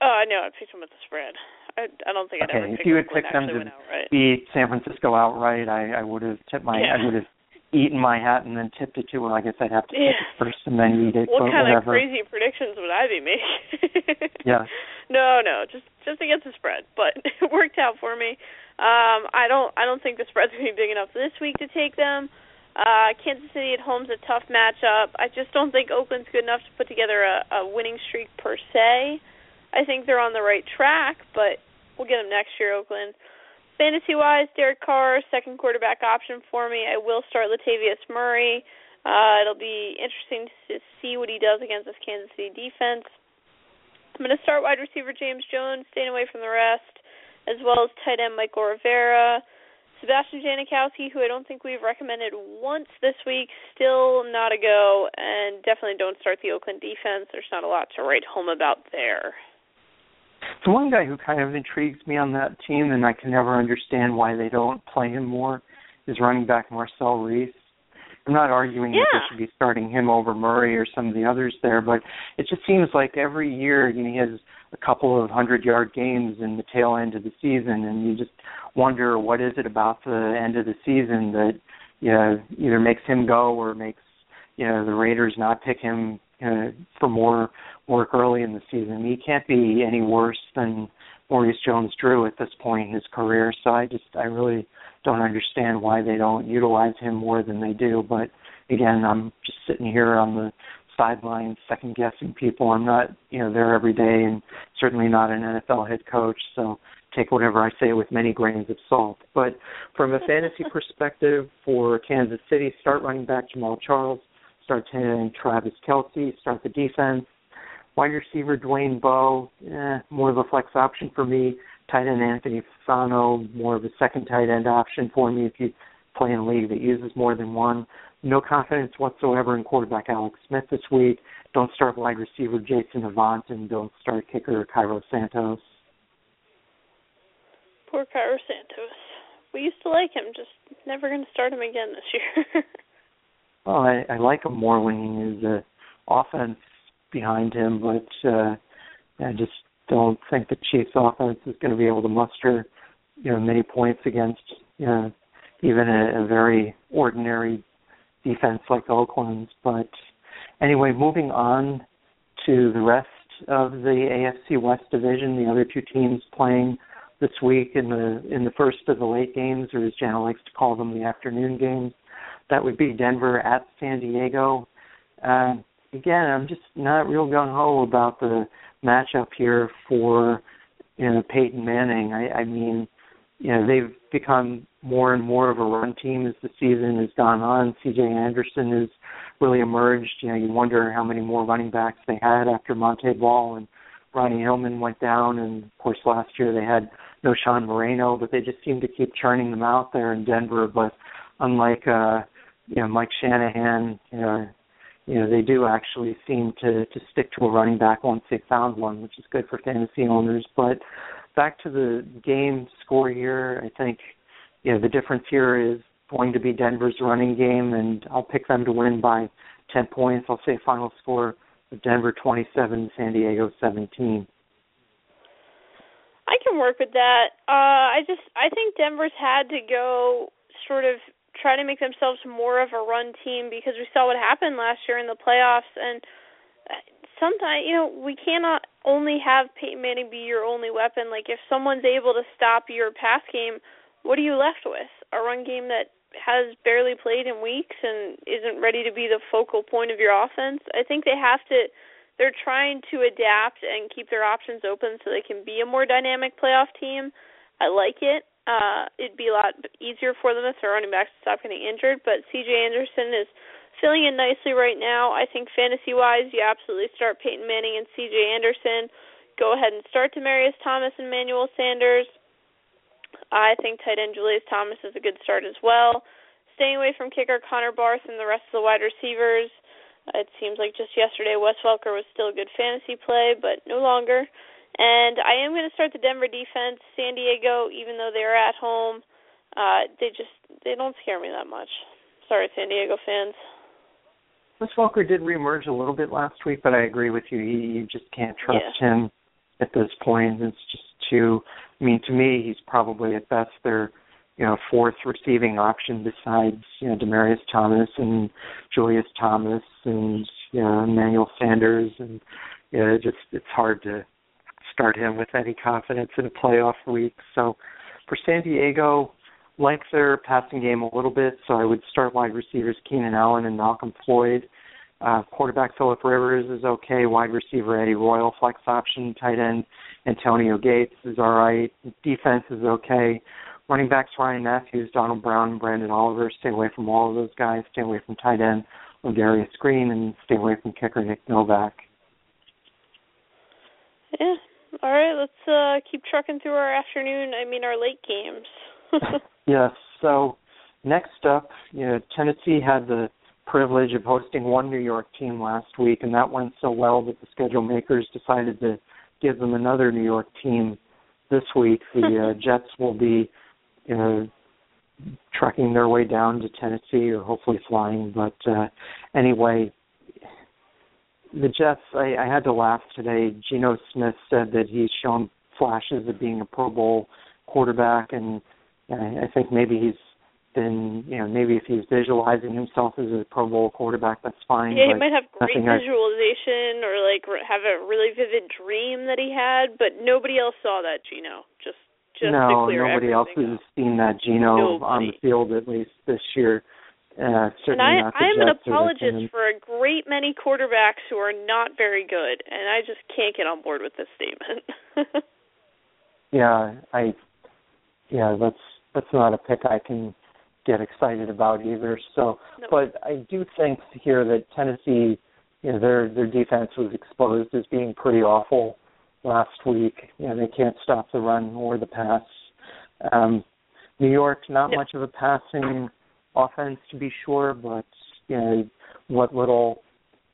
Oh, uh no, I picked them with the spread. I I don't think I'd Okay, ever if you had picked them to. Beat San Francisco outright, I, I would have tipped my, Yeah. I would have eaten my hat and then tipped it to. Well, I guess I'd have to Yeah. pick it first and then eat it. What kind of crazy predictions would I be making? Yeah. No, no, just just against the spread, but it worked out for me. Um, I don't I don't think the spread's gonna be big enough this week to take them. Uh, Kansas City at home's a tough matchup. I just don't think Oakland's good enough to put together a, a winning streak per se. I think they're on the right track, but we'll get them next year, Oakland. Fantasy wise, Derek Carr, second quarterback option for me. I will start Latavius Murray. Uh, it'll be interesting to see what he does against this Kansas City defense. I'm going to start wide receiver James Jones, staying away from the rest, as well as tight end Mychal Rivera. Sebastian Janikowski, who I don't think we've recommended once this week, still not a go, and definitely don't start the Oakland defense. There's not a lot to write home about there. The one guy who kind of intrigues me on that team, and I can never understand why they don't play him more, is running back Marcel Reese. I'm not arguing that Yeah. they should be starting him over Murray or some of the others there, but it just seems like every year you know, he has a couple of hundred yard games in the tail end of the season, and you just wonder what is it about the end of the season that you know either makes him go or makes you know the Raiders not pick him uh, for more work early in the season. He can't be any worse than Maurice Jones-Drew at this point in his career. So I just I really don't understand why they don't utilize him more than they do. But again, I'm just sitting here on the sidelines second guessing people. I'm not, you know, there every day and certainly not an NFL head coach, so take whatever I say with many grains of salt. But from a fantasy perspective for Kansas City, start running back Jamaal Charles, start ten Travis Kelce, start the defense. Wide receiver Dwayne Bowe, eh, more of a flex option for me. Tight end Anthony Fasano, more of a second tight end option for me if you play in a league that uses more than one. No confidence whatsoever in quarterback Alex Smith this week. Don't start wide receiver Jason Avant and don't start kicker Cairo Santos. Poor Cairo Santos. We used to like him, just never going to start him again this year. well, I, I like him more when he has a offense behind him, but uh, I just don't think the Chiefs' offense is going to be able to muster, you know, many points against, you know, even a, a very ordinary defense like Oakland's. But anyway, moving on to the rest of the AFC West division, the other two teams playing this week in the in the first of the late games, or as Jana likes to call them, the afternoon games. That would be Denver at San Diego. Uh, again, I'm just not real gung ho about the matchup here for you know Peyton Manning. I, I mean, you know they've become more and more of a run team as the season has gone on. C.J. Anderson has really emerged. You know, you wonder how many more running backs they had after Montee Ball and Ronnie Hillman went down, and of course last year they had Knowshon Moreno, but they just seem to keep churning them out there in Denver. But unlike uh, you know Mike Shanahan, you know, you know they do actually seem to to stick to a running back once they found one, which is good for fantasy owners. But back to the game score here, I think you know the difference here is going to be Denver's running game, and I'll pick them to win by 10 points. I'll say final score of Denver 27, San Diego 17. I can work with that. Uh I just I think Denver's had to go sort of try to make themselves more of a run team because we saw what happened last year in the playoffs and sometimes you know we cannot only have Peyton Manning be your only weapon like if someone's able to stop your pass game what are you left with a run game that has barely played in weeks and isn't ready to be the focal point of your offense I think they have to they're trying to adapt and keep their options open so they can be a more dynamic playoff team I like it uh, it'd be a lot easier for them if their running backs stop getting injured. But C.J. Anderson is filling in nicely right now. I think fantasy wise, you absolutely start Peyton Manning and C.J. Anderson. Go ahead and start Demaryius Thomas and Emmanuel Sanders. I think tight end Julius Thomas is a good start as well. Staying away from kicker Connor Barth and the rest of the wide receivers. It seems like just yesterday Wes Welker was still a good fantasy play, but no longer. And I am going to start the Denver defense. San Diego, even though they're at home, uh, they just they don't scare me that much. Sorry, San Diego fans. Wes Welker did reemerge a little bit last week, but I agree with you. He, you just can't trust yeah. him at this point. It's just too. I mean, to me, he's probably at best their you know fourth receiving option besides you know Demaryius Thomas and Julius Thomas and you know Emmanuel Sanders and you know, just it's hard to start him with any confidence in a playoff week. So for San Diego, like their passing game a little bit, so I would start wide receivers Keenan Allen and Malcom Floyd. Uh, quarterback Philip Rivers is okay. Wide receiver Eddie Royal, flex option. Tight end Antonio Gates is all right. Defense is okay. Running backs Ryan Mathews, Donald Brown, and Branden Oliver. Stay away from all of those guys. Stay away from tight end Darius Green, and stay away from kicker Nick Novak. Yeah, all right, let's uh keep trucking through our afternoon. I mean, our late games. yes. So next up, you know, Tennessee had the privilege of hosting one New York team last week, and that went so well that the schedule makers decided to give them another New York team this week. The uh, Jets will be, you know, trucking their way down to Tennessee, or hopefully flying. But uh, anyway, the Jets, I, I had to laugh today. Geno Smith said that he's shown flashes of being a Pro Bowl quarterback, and I, I think maybe he's been, you know, maybe if he's visualizing himself as a Pro Bowl quarterback, that's fine. Yeah, he might have great visualization I, or like have a really vivid dream that he had, but nobody else saw that Geno. Just, just no, nobody else has seen that nobody. on the field at least this year. Uh, and I, I am an Jets or the apologist for a great many quarterbacks who are not very good, and I just can't get on board with this statement. Yeah, I yeah, that's that's not a pick I can get excited about either. So, No. but I do think here that Tennessee, you know, their their defense was exposed as being pretty awful last week. You know, they can't stop the run or the pass. Um, New York, not Yeah. much of a passing offense to be sure, but you know what little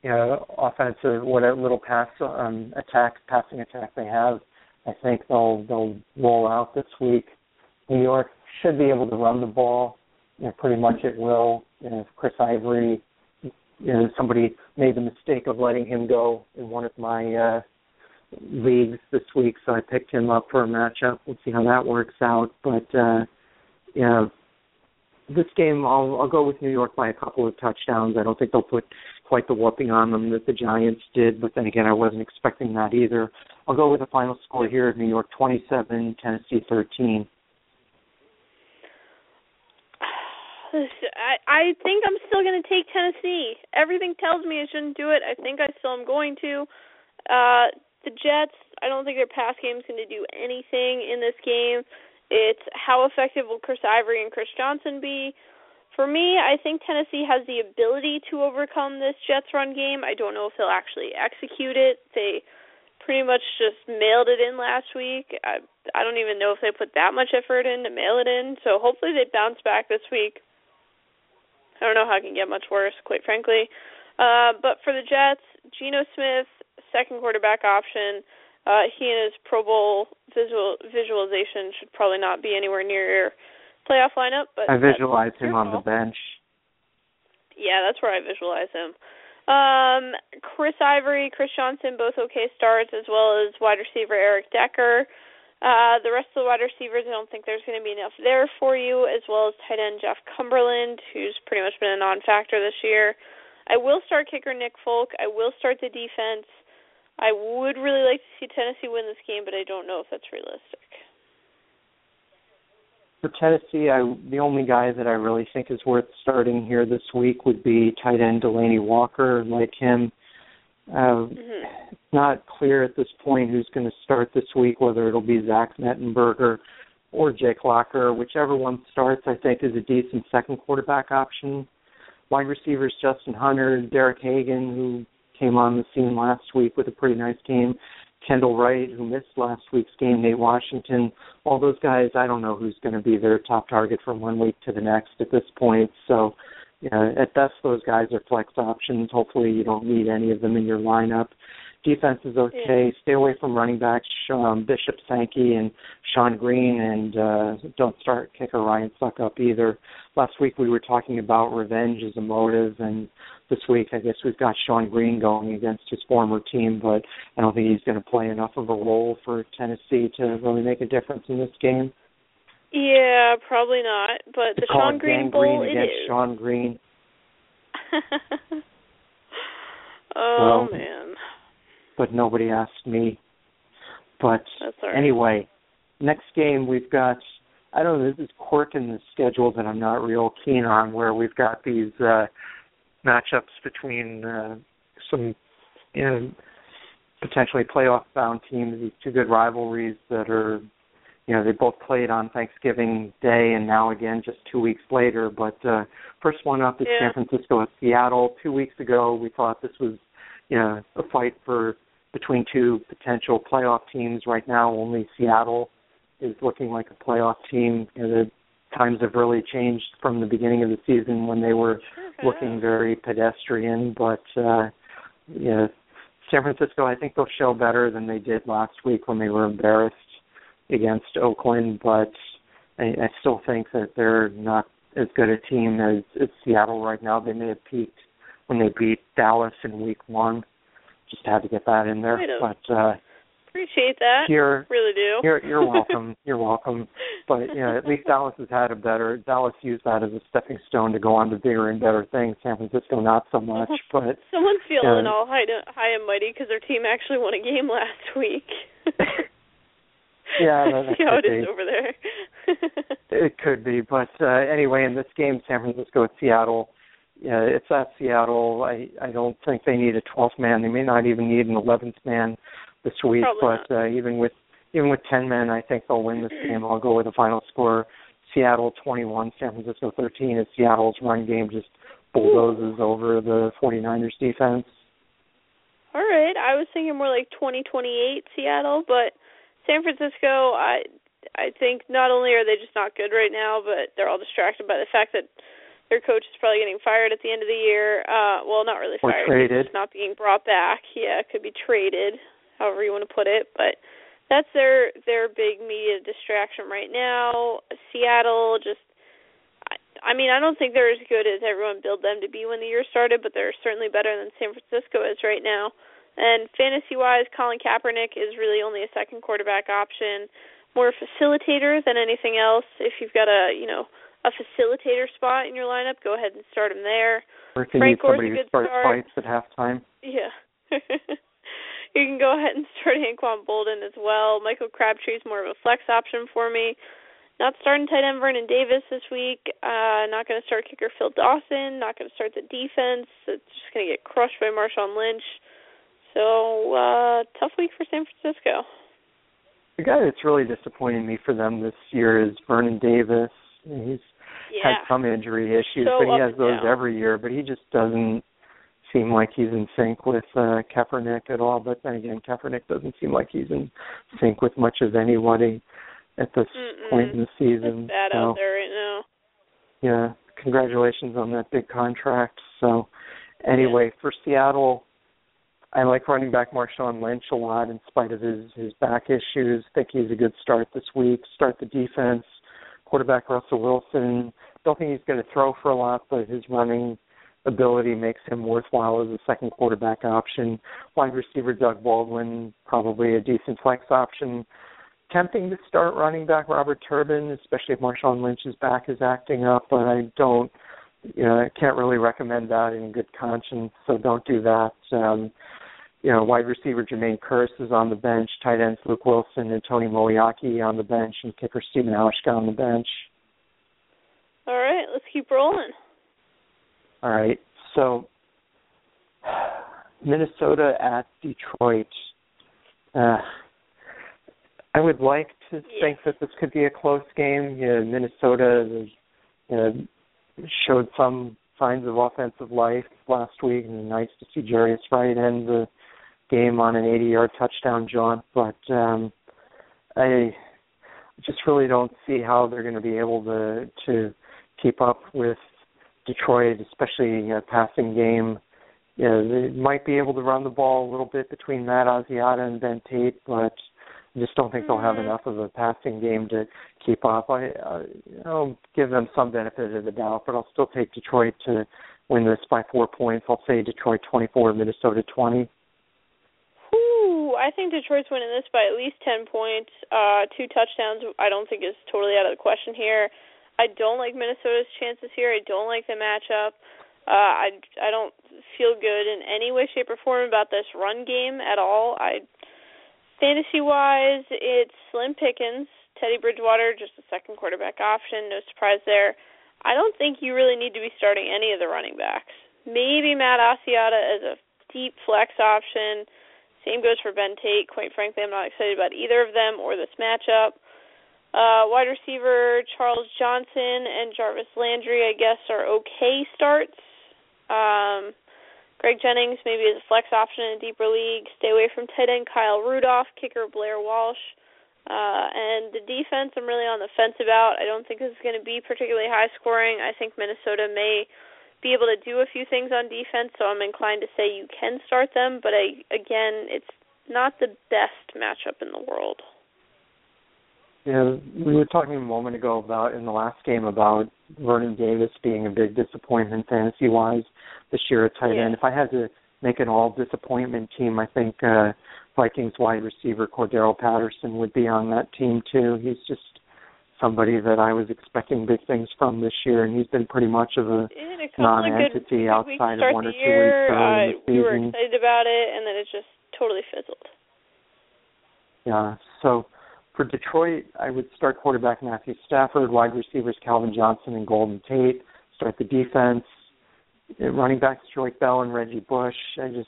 you know offensive, what little pass um, attack, passing attack they have, I think they'll they'll roll out this week. New York should be able to run the ball. You know, pretty much it will. Know, if Chris Ivory, you know, somebody made the mistake of letting him go in one of my uh leagues this week, so I picked him up for a matchup. We'll see how that works out. But uh you this game I'll I'll go with New York by a couple of touchdowns. I don't think they'll put quite the whooping on them that the Giants did, but then again I wasn't expecting that either. I'll go with a final score here: New York 27, Tennessee 13. I I think I'm still going to take Tennessee. Everything tells me I shouldn't do it. I think I still am going to. Uh the Jets, I don't think their pass game is going to do anything in this game. It's how effective will Chris Ivory and Chris Johnson be? For me, I think Tennessee has the ability to overcome this Jets run game. I don't know if they'll actually execute it. They pretty much just mailed it in last week. I I don't even know if they put that much effort in to mail it in. So hopefully they bounce back this week. I don't know how it can get much worse, quite frankly. Uh, but for the Jets, Geno Smith, second quarterback option. Uh, he and his Pro Bowl visual visualization should probably not be anywhere near your playoff lineup. But I visualize him on the bench. Yeah, that's where I visualize him. Um, Chris Ivory, Chris Johnson, both okay starts, as well as wide receiver Eric Decker. Uh, the rest of the wide receivers, I don't think there's going to be enough there for you, as well as tight end Jeff Cumberland, who's pretty much been a non-factor this year. I will start kicker Nick Folk. I will start the defense. I would really like to see Tennessee win this game, but I don't know if that's realistic. For Tennessee, I the only guy that I really think is worth starting here this week would be tight end Delanie Walker. Like him, uh, Mhm. it's not clear at this point who's going to start this week, whether it'll be Zach Mettenberger or Jake Locker. Whichever one starts, I think, is a decent second quarterback option. Wide receivers Justin Hunter, Derek Hagan, who came on the scene last week with a pretty nice game. Kendall Wright, who missed last week's game, Nate Washington, all those guys, I don't know who's going to be their top target from one week to the next at this point. So, you know, at best, those guys are flex options. Hopefully, you don't need any of them in your lineup. Defense is okay. Stay away from running backs um, Bishop Sankey and Shonn Greene, and uh, don't start kicker Ryan Succop either. Last week we were talking about revenge as a motive, and this week I guess we've got Shonn Greene going against his former team, but I don't think he's going to play enough of a role for Tennessee to really make a difference in this game. Yeah, probably not. But the Shonn Greene Bowl, against is. Shonn Greene. oh Well, man, but nobody asked me. But right. anyway, next game we've got I don't know, this is quirk in the schedule that I'm not real keen on where we've got these uh matchups between uh some you know potentially playoff bound teams, these two good rivalries that are you know, they both played on Thanksgiving Day and now again just two weeks later. But uh first one up is Yeah. San Francisco and Seattle. Two weeks ago we thought this was you know, a fight for between two potential playoff teams. Right now only Seattle is looking like a playoff team. You know, the times have really changed from the beginning of the season when they were Sure looking very pedestrian. But uh, yeah, San Francisco, I think they'll show better than they did last week when they were embarrassed against Oakland. But I, I still think that they're not as good a team as, as Seattle right now. They may have peaked when they beat Dallas in Week One. Just had to get that in there. But uh, Appreciate that. here really do. you're you're welcome. You're welcome. But yeah, at least Dallas has had a better. Dallas used that as a stepping stone to go on to bigger and better things. San Francisco not so much. But Someone's feeling Yeah. all high, to, high and mighty because their team actually won a game last week. Yeah, that, see how it could is be. over there. It could be, but uh, anyway, in this game, San Francisco at Seattle, yeah, it's at Seattle. I I don't think they need a 12th man. They may not even need an 11th man this week. Probably but uh, even with even with 10 men, I think they'll win this game. I'll go with the final score: Seattle 21, San Francisco 13. As Seattle's run game just bulldozes over the 49ers defense. All right, I was thinking more like 2028 Seattle, but San Francisco, I I think not only are they just not good right now, but they're all distracted by the fact that their coach is probably getting fired at the end of the year. Uh well, not really Or fired. traded. He's not being brought back. Yeah, could be traded, however you want to put it, but that's their their big media distraction right now. Seattle just I, I mean, I don't think they're as good as everyone billed them to be when the year started, but they're certainly better than San Francisco is right now. And fantasy wise, Colin Kaepernick is really only a second quarterback option, more facilitator than anything else. If you've got a you know a facilitator spot in your lineup, go ahead and start him there. Or if you Frank need somebody Gore's a good starts start. fights at halftime. Yeah. you can go ahead and start Anquan Boldin as well. Michael Crabtree's more of a flex option for me. Not starting tight end Vernon Davis this week. Uh not gonna start kicker Phil Dawson, not gonna start the defense. It's just gonna get crushed by Marshawn Lynch. So, uh tough week for San Francisco. The guy that's really disappointing me for them this year is Vernon Davis. He's Yeah. had some injury issues, So but he has those down. every year. But he just doesn't seem like he's in sync with uh, Kaepernick at all. But then again, Kaepernick doesn't seem like he's in sync with much of anybody at this Mm-mm. point in the It's season. bad so, out there right now. Yeah, congratulations on that big contract. So, anyway, for Seattle, I like running back Marshawn Lynch a lot in spite of his his back issues. Think he's a good start this week. Start the defense. Quarterback Russell Wilson. Don't think he's going to throw for a lot, but his running ability makes him worthwhile as a second quarterback option. Wide receiver Doug Baldwin, probably a decent flex option. Tempting to start running back Robert Turbin, especially if Marshawn Lynch's back is acting up, but I don't, you know, I can't really recommend that in good conscience, so don't do that. Um, you know, wide receiver Jermaine Kearse is on the bench, tight ends Luke Wilson and Tony Moeaki on the bench, and kicker Steven Hauschka on the bench. All right, let's keep rolling. All right. So Minnesota at Detroit. Uh, I would like to Yeah. think that this could be a close game. You know, Minnesota you know, showed some signs of offensive life last week, and nice to see Jarius Wright end the game on an 80-yard touchdown jaunt. But um, I just really don't see how they're going to be able to to keep up with Detroit, especially a passing game. You know, they might be able to run the ball a little bit between Matt Asiata and Ben Tate, but I just don't think they'll have Mhm. enough of a passing game to keep up. I, uh, I'll give them some benefit of the doubt, but I'll still take Detroit to win this by four points. I'll say Detroit 24, Minnesota 20. I think Detroit's winning this by at least 10 points. Uh, two touchdowns, I don't think is totally out of the question here. I don't like Minnesota's chances here. I don't like the matchup. Uh, I, I don't feel good in any way, shape, or form about this run game at all. I fantasy wise, it's slim pickings. Teddy Bridgewater, just a second quarterback option, no surprise there. I don't think you really need to be starting any of the running backs. Maybe Matt Asiata as a deep flex option. Same goes for Ben Tate. Quite frankly, I'm not excited about either of them or this matchup. Uh, wide receiver Charles Johnson and Jarvis Landry, I guess, are okay starts. Um, Greg Jennings maybe as a flex option in a deeper league. Stay away from tight end Kyle Rudolph, kicker Blair Walsh. Uh, and the defense, I'm really on the fence about. I don't think this is going to be particularly high scoring. I think Minnesota may be able to do a few things on defense, so I'm inclined to say you can start them. But I, again, it's not the best matchup in the world. Yeah, we were talking a moment ago about in the last game about Vernon Davis being a big disappointment fantasy wise this year at tight Yeah. end. If I had to make an all disappointment team, I think uh Vikings wide receiver Cordarrelle Patterson would be on that team too. He's just somebody that I was expecting big things from this year and he's been pretty much of a a couple of good, non-entity outside of one or two year, weeks early in uh, the we were excited about it, and then it just totally fizzled. Yeah. So for Detroit, I would start quarterback Matthew Stafford, wide receivers Calvin Johnson and Golden Tate. Start the defense. Running backs Joique Bell and Reggie Bush. I just,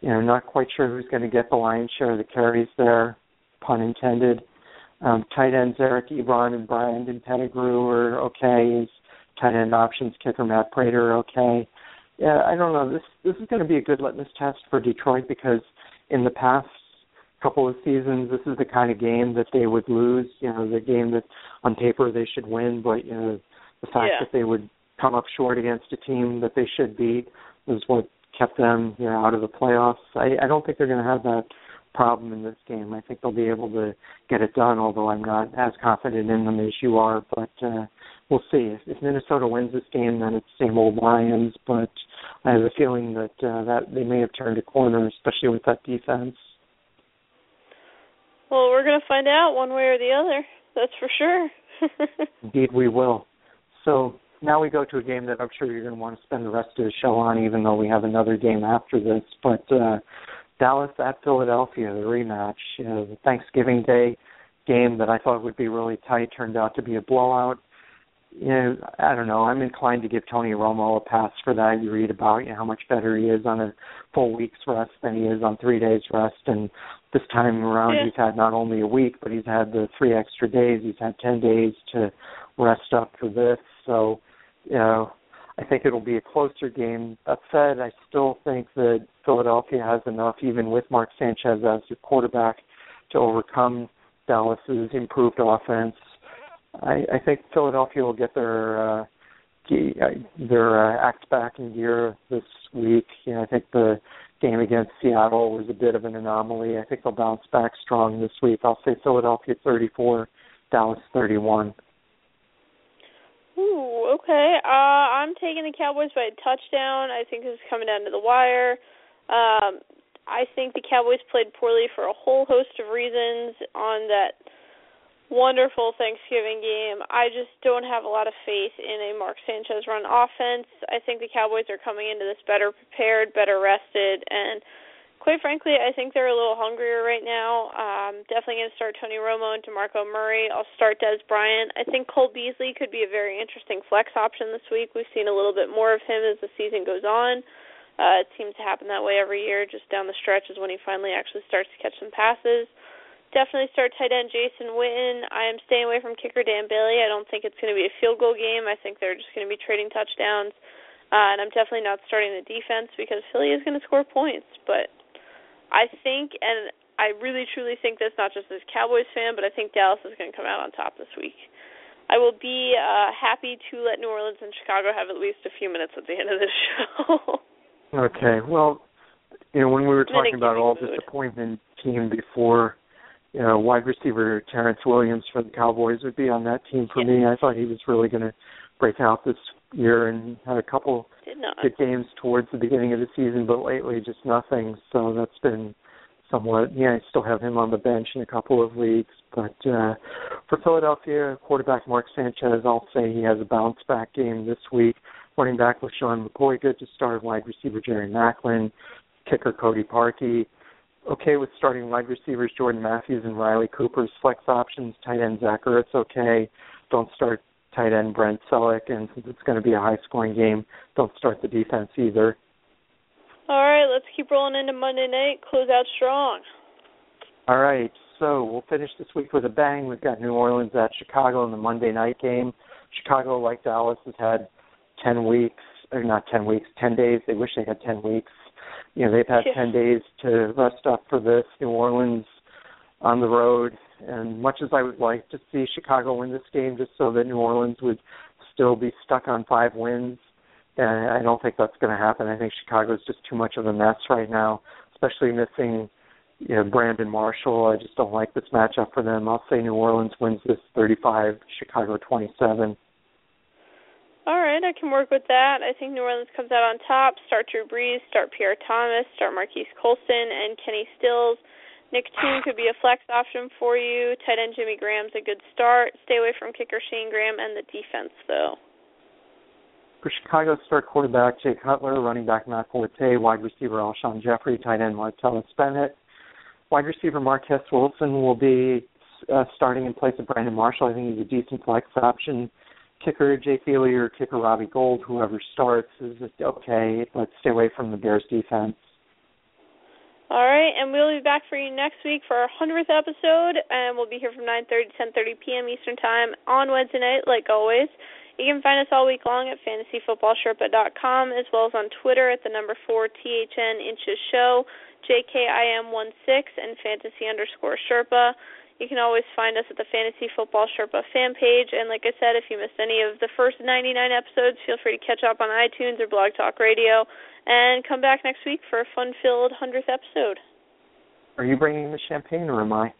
you know, not quite sure who's going to get the lion's share of the carries there, pun intended. Um, tight ends Eric Ebron and Brandon Pettigrew are okay. His tight end options kicker Matt Prater okay. Yeah, I don't know. This this is going to be a good litmus test for Detroit because in the past couple of seasons, this is the kind of game that they would lose. You know, the game that on paper they should win, but you know, the fact yeah. that they would come up short against a team that they should beat is what kept them you know out of the playoffs. I, I don't think they're going to have that problem in this game. I think they'll be able to get it done, although I'm not as confident in them as you are. But uh, we'll see. If, if Minnesota wins this game, then it's same old Lions. But I have a feeling that uh, that they may have turned a corner, especially with that defense. Well, we're going to find out one way or the other. That's for sure. Indeed, we will. So now we go to a game that I'm sure you're going to want to spend the rest of the show on, even though we have another game after this. But uh, Dallas at Philadelphia, the rematch, you know, the Thanksgiving Day game that I thought would be really tight turned out to be a blowout. You know, I don't know. I'm inclined to give Tony Romo a pass for that. You read about you know, how much better he is on a full week's rest than he is on three days rest, and this time around yeah. he's had not only a week, but he's had the three extra days. He's had ten days to rest up for this. So you know, I think it'll be a closer game. That said, I still think that Philadelphia has enough, even with Mark Sanchez as the quarterback, to overcome Dallas's improved offense. I, I think Philadelphia will get their uh, their uh, act back in gear this week. You know, I think the game against Seattle was a bit of an anomaly. I think they'll bounce back strong this week. I'll say Philadelphia 34, Dallas 31. Ooh, okay. Uh, I'm taking the Cowboys by a touchdown. I think this is coming down to the wire. Um, I think the Cowboys played poorly for a whole host of reasons on that wonderful Thanksgiving game. I just don't have a lot of faith in a Mark Sanchez run offense. I think the Cowboys are coming into this better prepared, better rested, and quite frankly, I think they're a little hungrier right now. Um, definitely going to start Tony Romo and DeMarco Murray. I'll start Dez Bryant. I think Cole Beasley could be a very interesting flex option this week. We've seen a little bit more of him as the season goes on. Uh, it seems to happen that way every year. Just down the stretch is when he finally actually starts to catch some passes. Definitely start tight end Jason Witten. I am staying away from kicker Dan Bailey. I don't think it's going to be a field goal game. I think they're just going to be trading touchdowns. Uh, and I'm definitely not starting the defense because Philly is going to score points. But I think, and I really truly think this, not just as Cowboys fan, but I think Dallas is going to come out on top this week. I will be uh, happy to let New Orleans and Chicago have at least a few minutes at the end of this show. Okay, well, you know, when we were talking about all disappointment team before, you know, wide receiver Terrance Williams for the Cowboys would be on that team for yeah. me. I thought he was really going to break out this year and had a couple good games towards the beginning of the season, but lately just nothing. So that's been somewhat. Yeah, I still have him on the bench in a couple of leagues, but uh, for Philadelphia, quarterback Mark Sanchez, I'll say he has a bounce back game this week. Running back LeSean McCoy, good to start. Wide receiver Jerry Maclin, kicker Cody Parkey. Okay with starting wide receivers Jordan Matthews and Riley Cooper's flex options. Tight end Zach Ertz, okay. Don't start tight end Brent Celek, and since it's going to be a high scoring game, don't start the defense either. All right, let's keep rolling into Monday night. Close out strong. All right, so we'll finish this week with a bang. We've got New Orleans at Chicago in the Monday night game. Chicago, like Dallas, has had 10 weeks, or not 10 weeks, 10 days. They wish they had 10 weeks. You know, they've had 10 days to rest up for this. New Orleans on the road and much as I would like to see Chicago win this game, just so that New Orleans would still be stuck on five wins, and I don't think that's going to happen. I think Chicago's just too much of a mess right now, especially missing you know Brandon Marshall. I just don't like this matchup for them. I'll say New Orleans wins this 35, Chicago 27. All right, I can work with that. I think New Orleans comes out on top. Start Drew Brees, start Pierre Thomas, start Marquise Colston and Kenny Stills. Nick Toon could be a flex option for you. Tight end Jimmy Graham's a good start. Stay away from kicker Shayne Graham and the defense, though. For Chicago, start quarterback Jay Cutler, running back Matt Forte, wide receiver Alshon Jeffery, tight end Martellus Bennett. Wide receiver Marquess Wilson will be uh, starting in place of Brandon Marshall. I think he's a decent flex option. Kicker Jay Feely or kicker Robbie Gould, whoever starts, is just okay. Let's stay away from the Bears defense. All right, and we'll be back for you next week for our hundredth episode, and we'll be here from 9:30 to 10:30 p.m. Eastern Time on Wednesday night, like always. You can find us all week long at fantasyfootballsherpa.com, as well as on Twitter at the number four THN inches show, JKIM16, and fantasy underscore Sherpa. You can always find us at the Fantasy Football Sherpa fan page. And like I said, if you missed any of the first 99 episodes, feel free to catch up on iTunes or Blog Talk Radio. And come back next week for a fun filled 100th episode. Are you bringing the champagne or am I?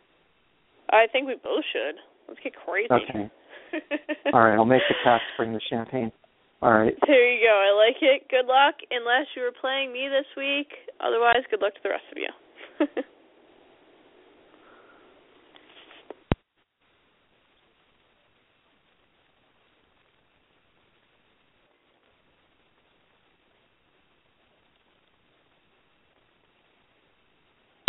I think we both should. Let's get crazy. Okay. All right, I'll make the cast bring the champagne. All right. There you go. I like it. Good luck, unless you were playing me this week. Otherwise, good luck to the rest of you.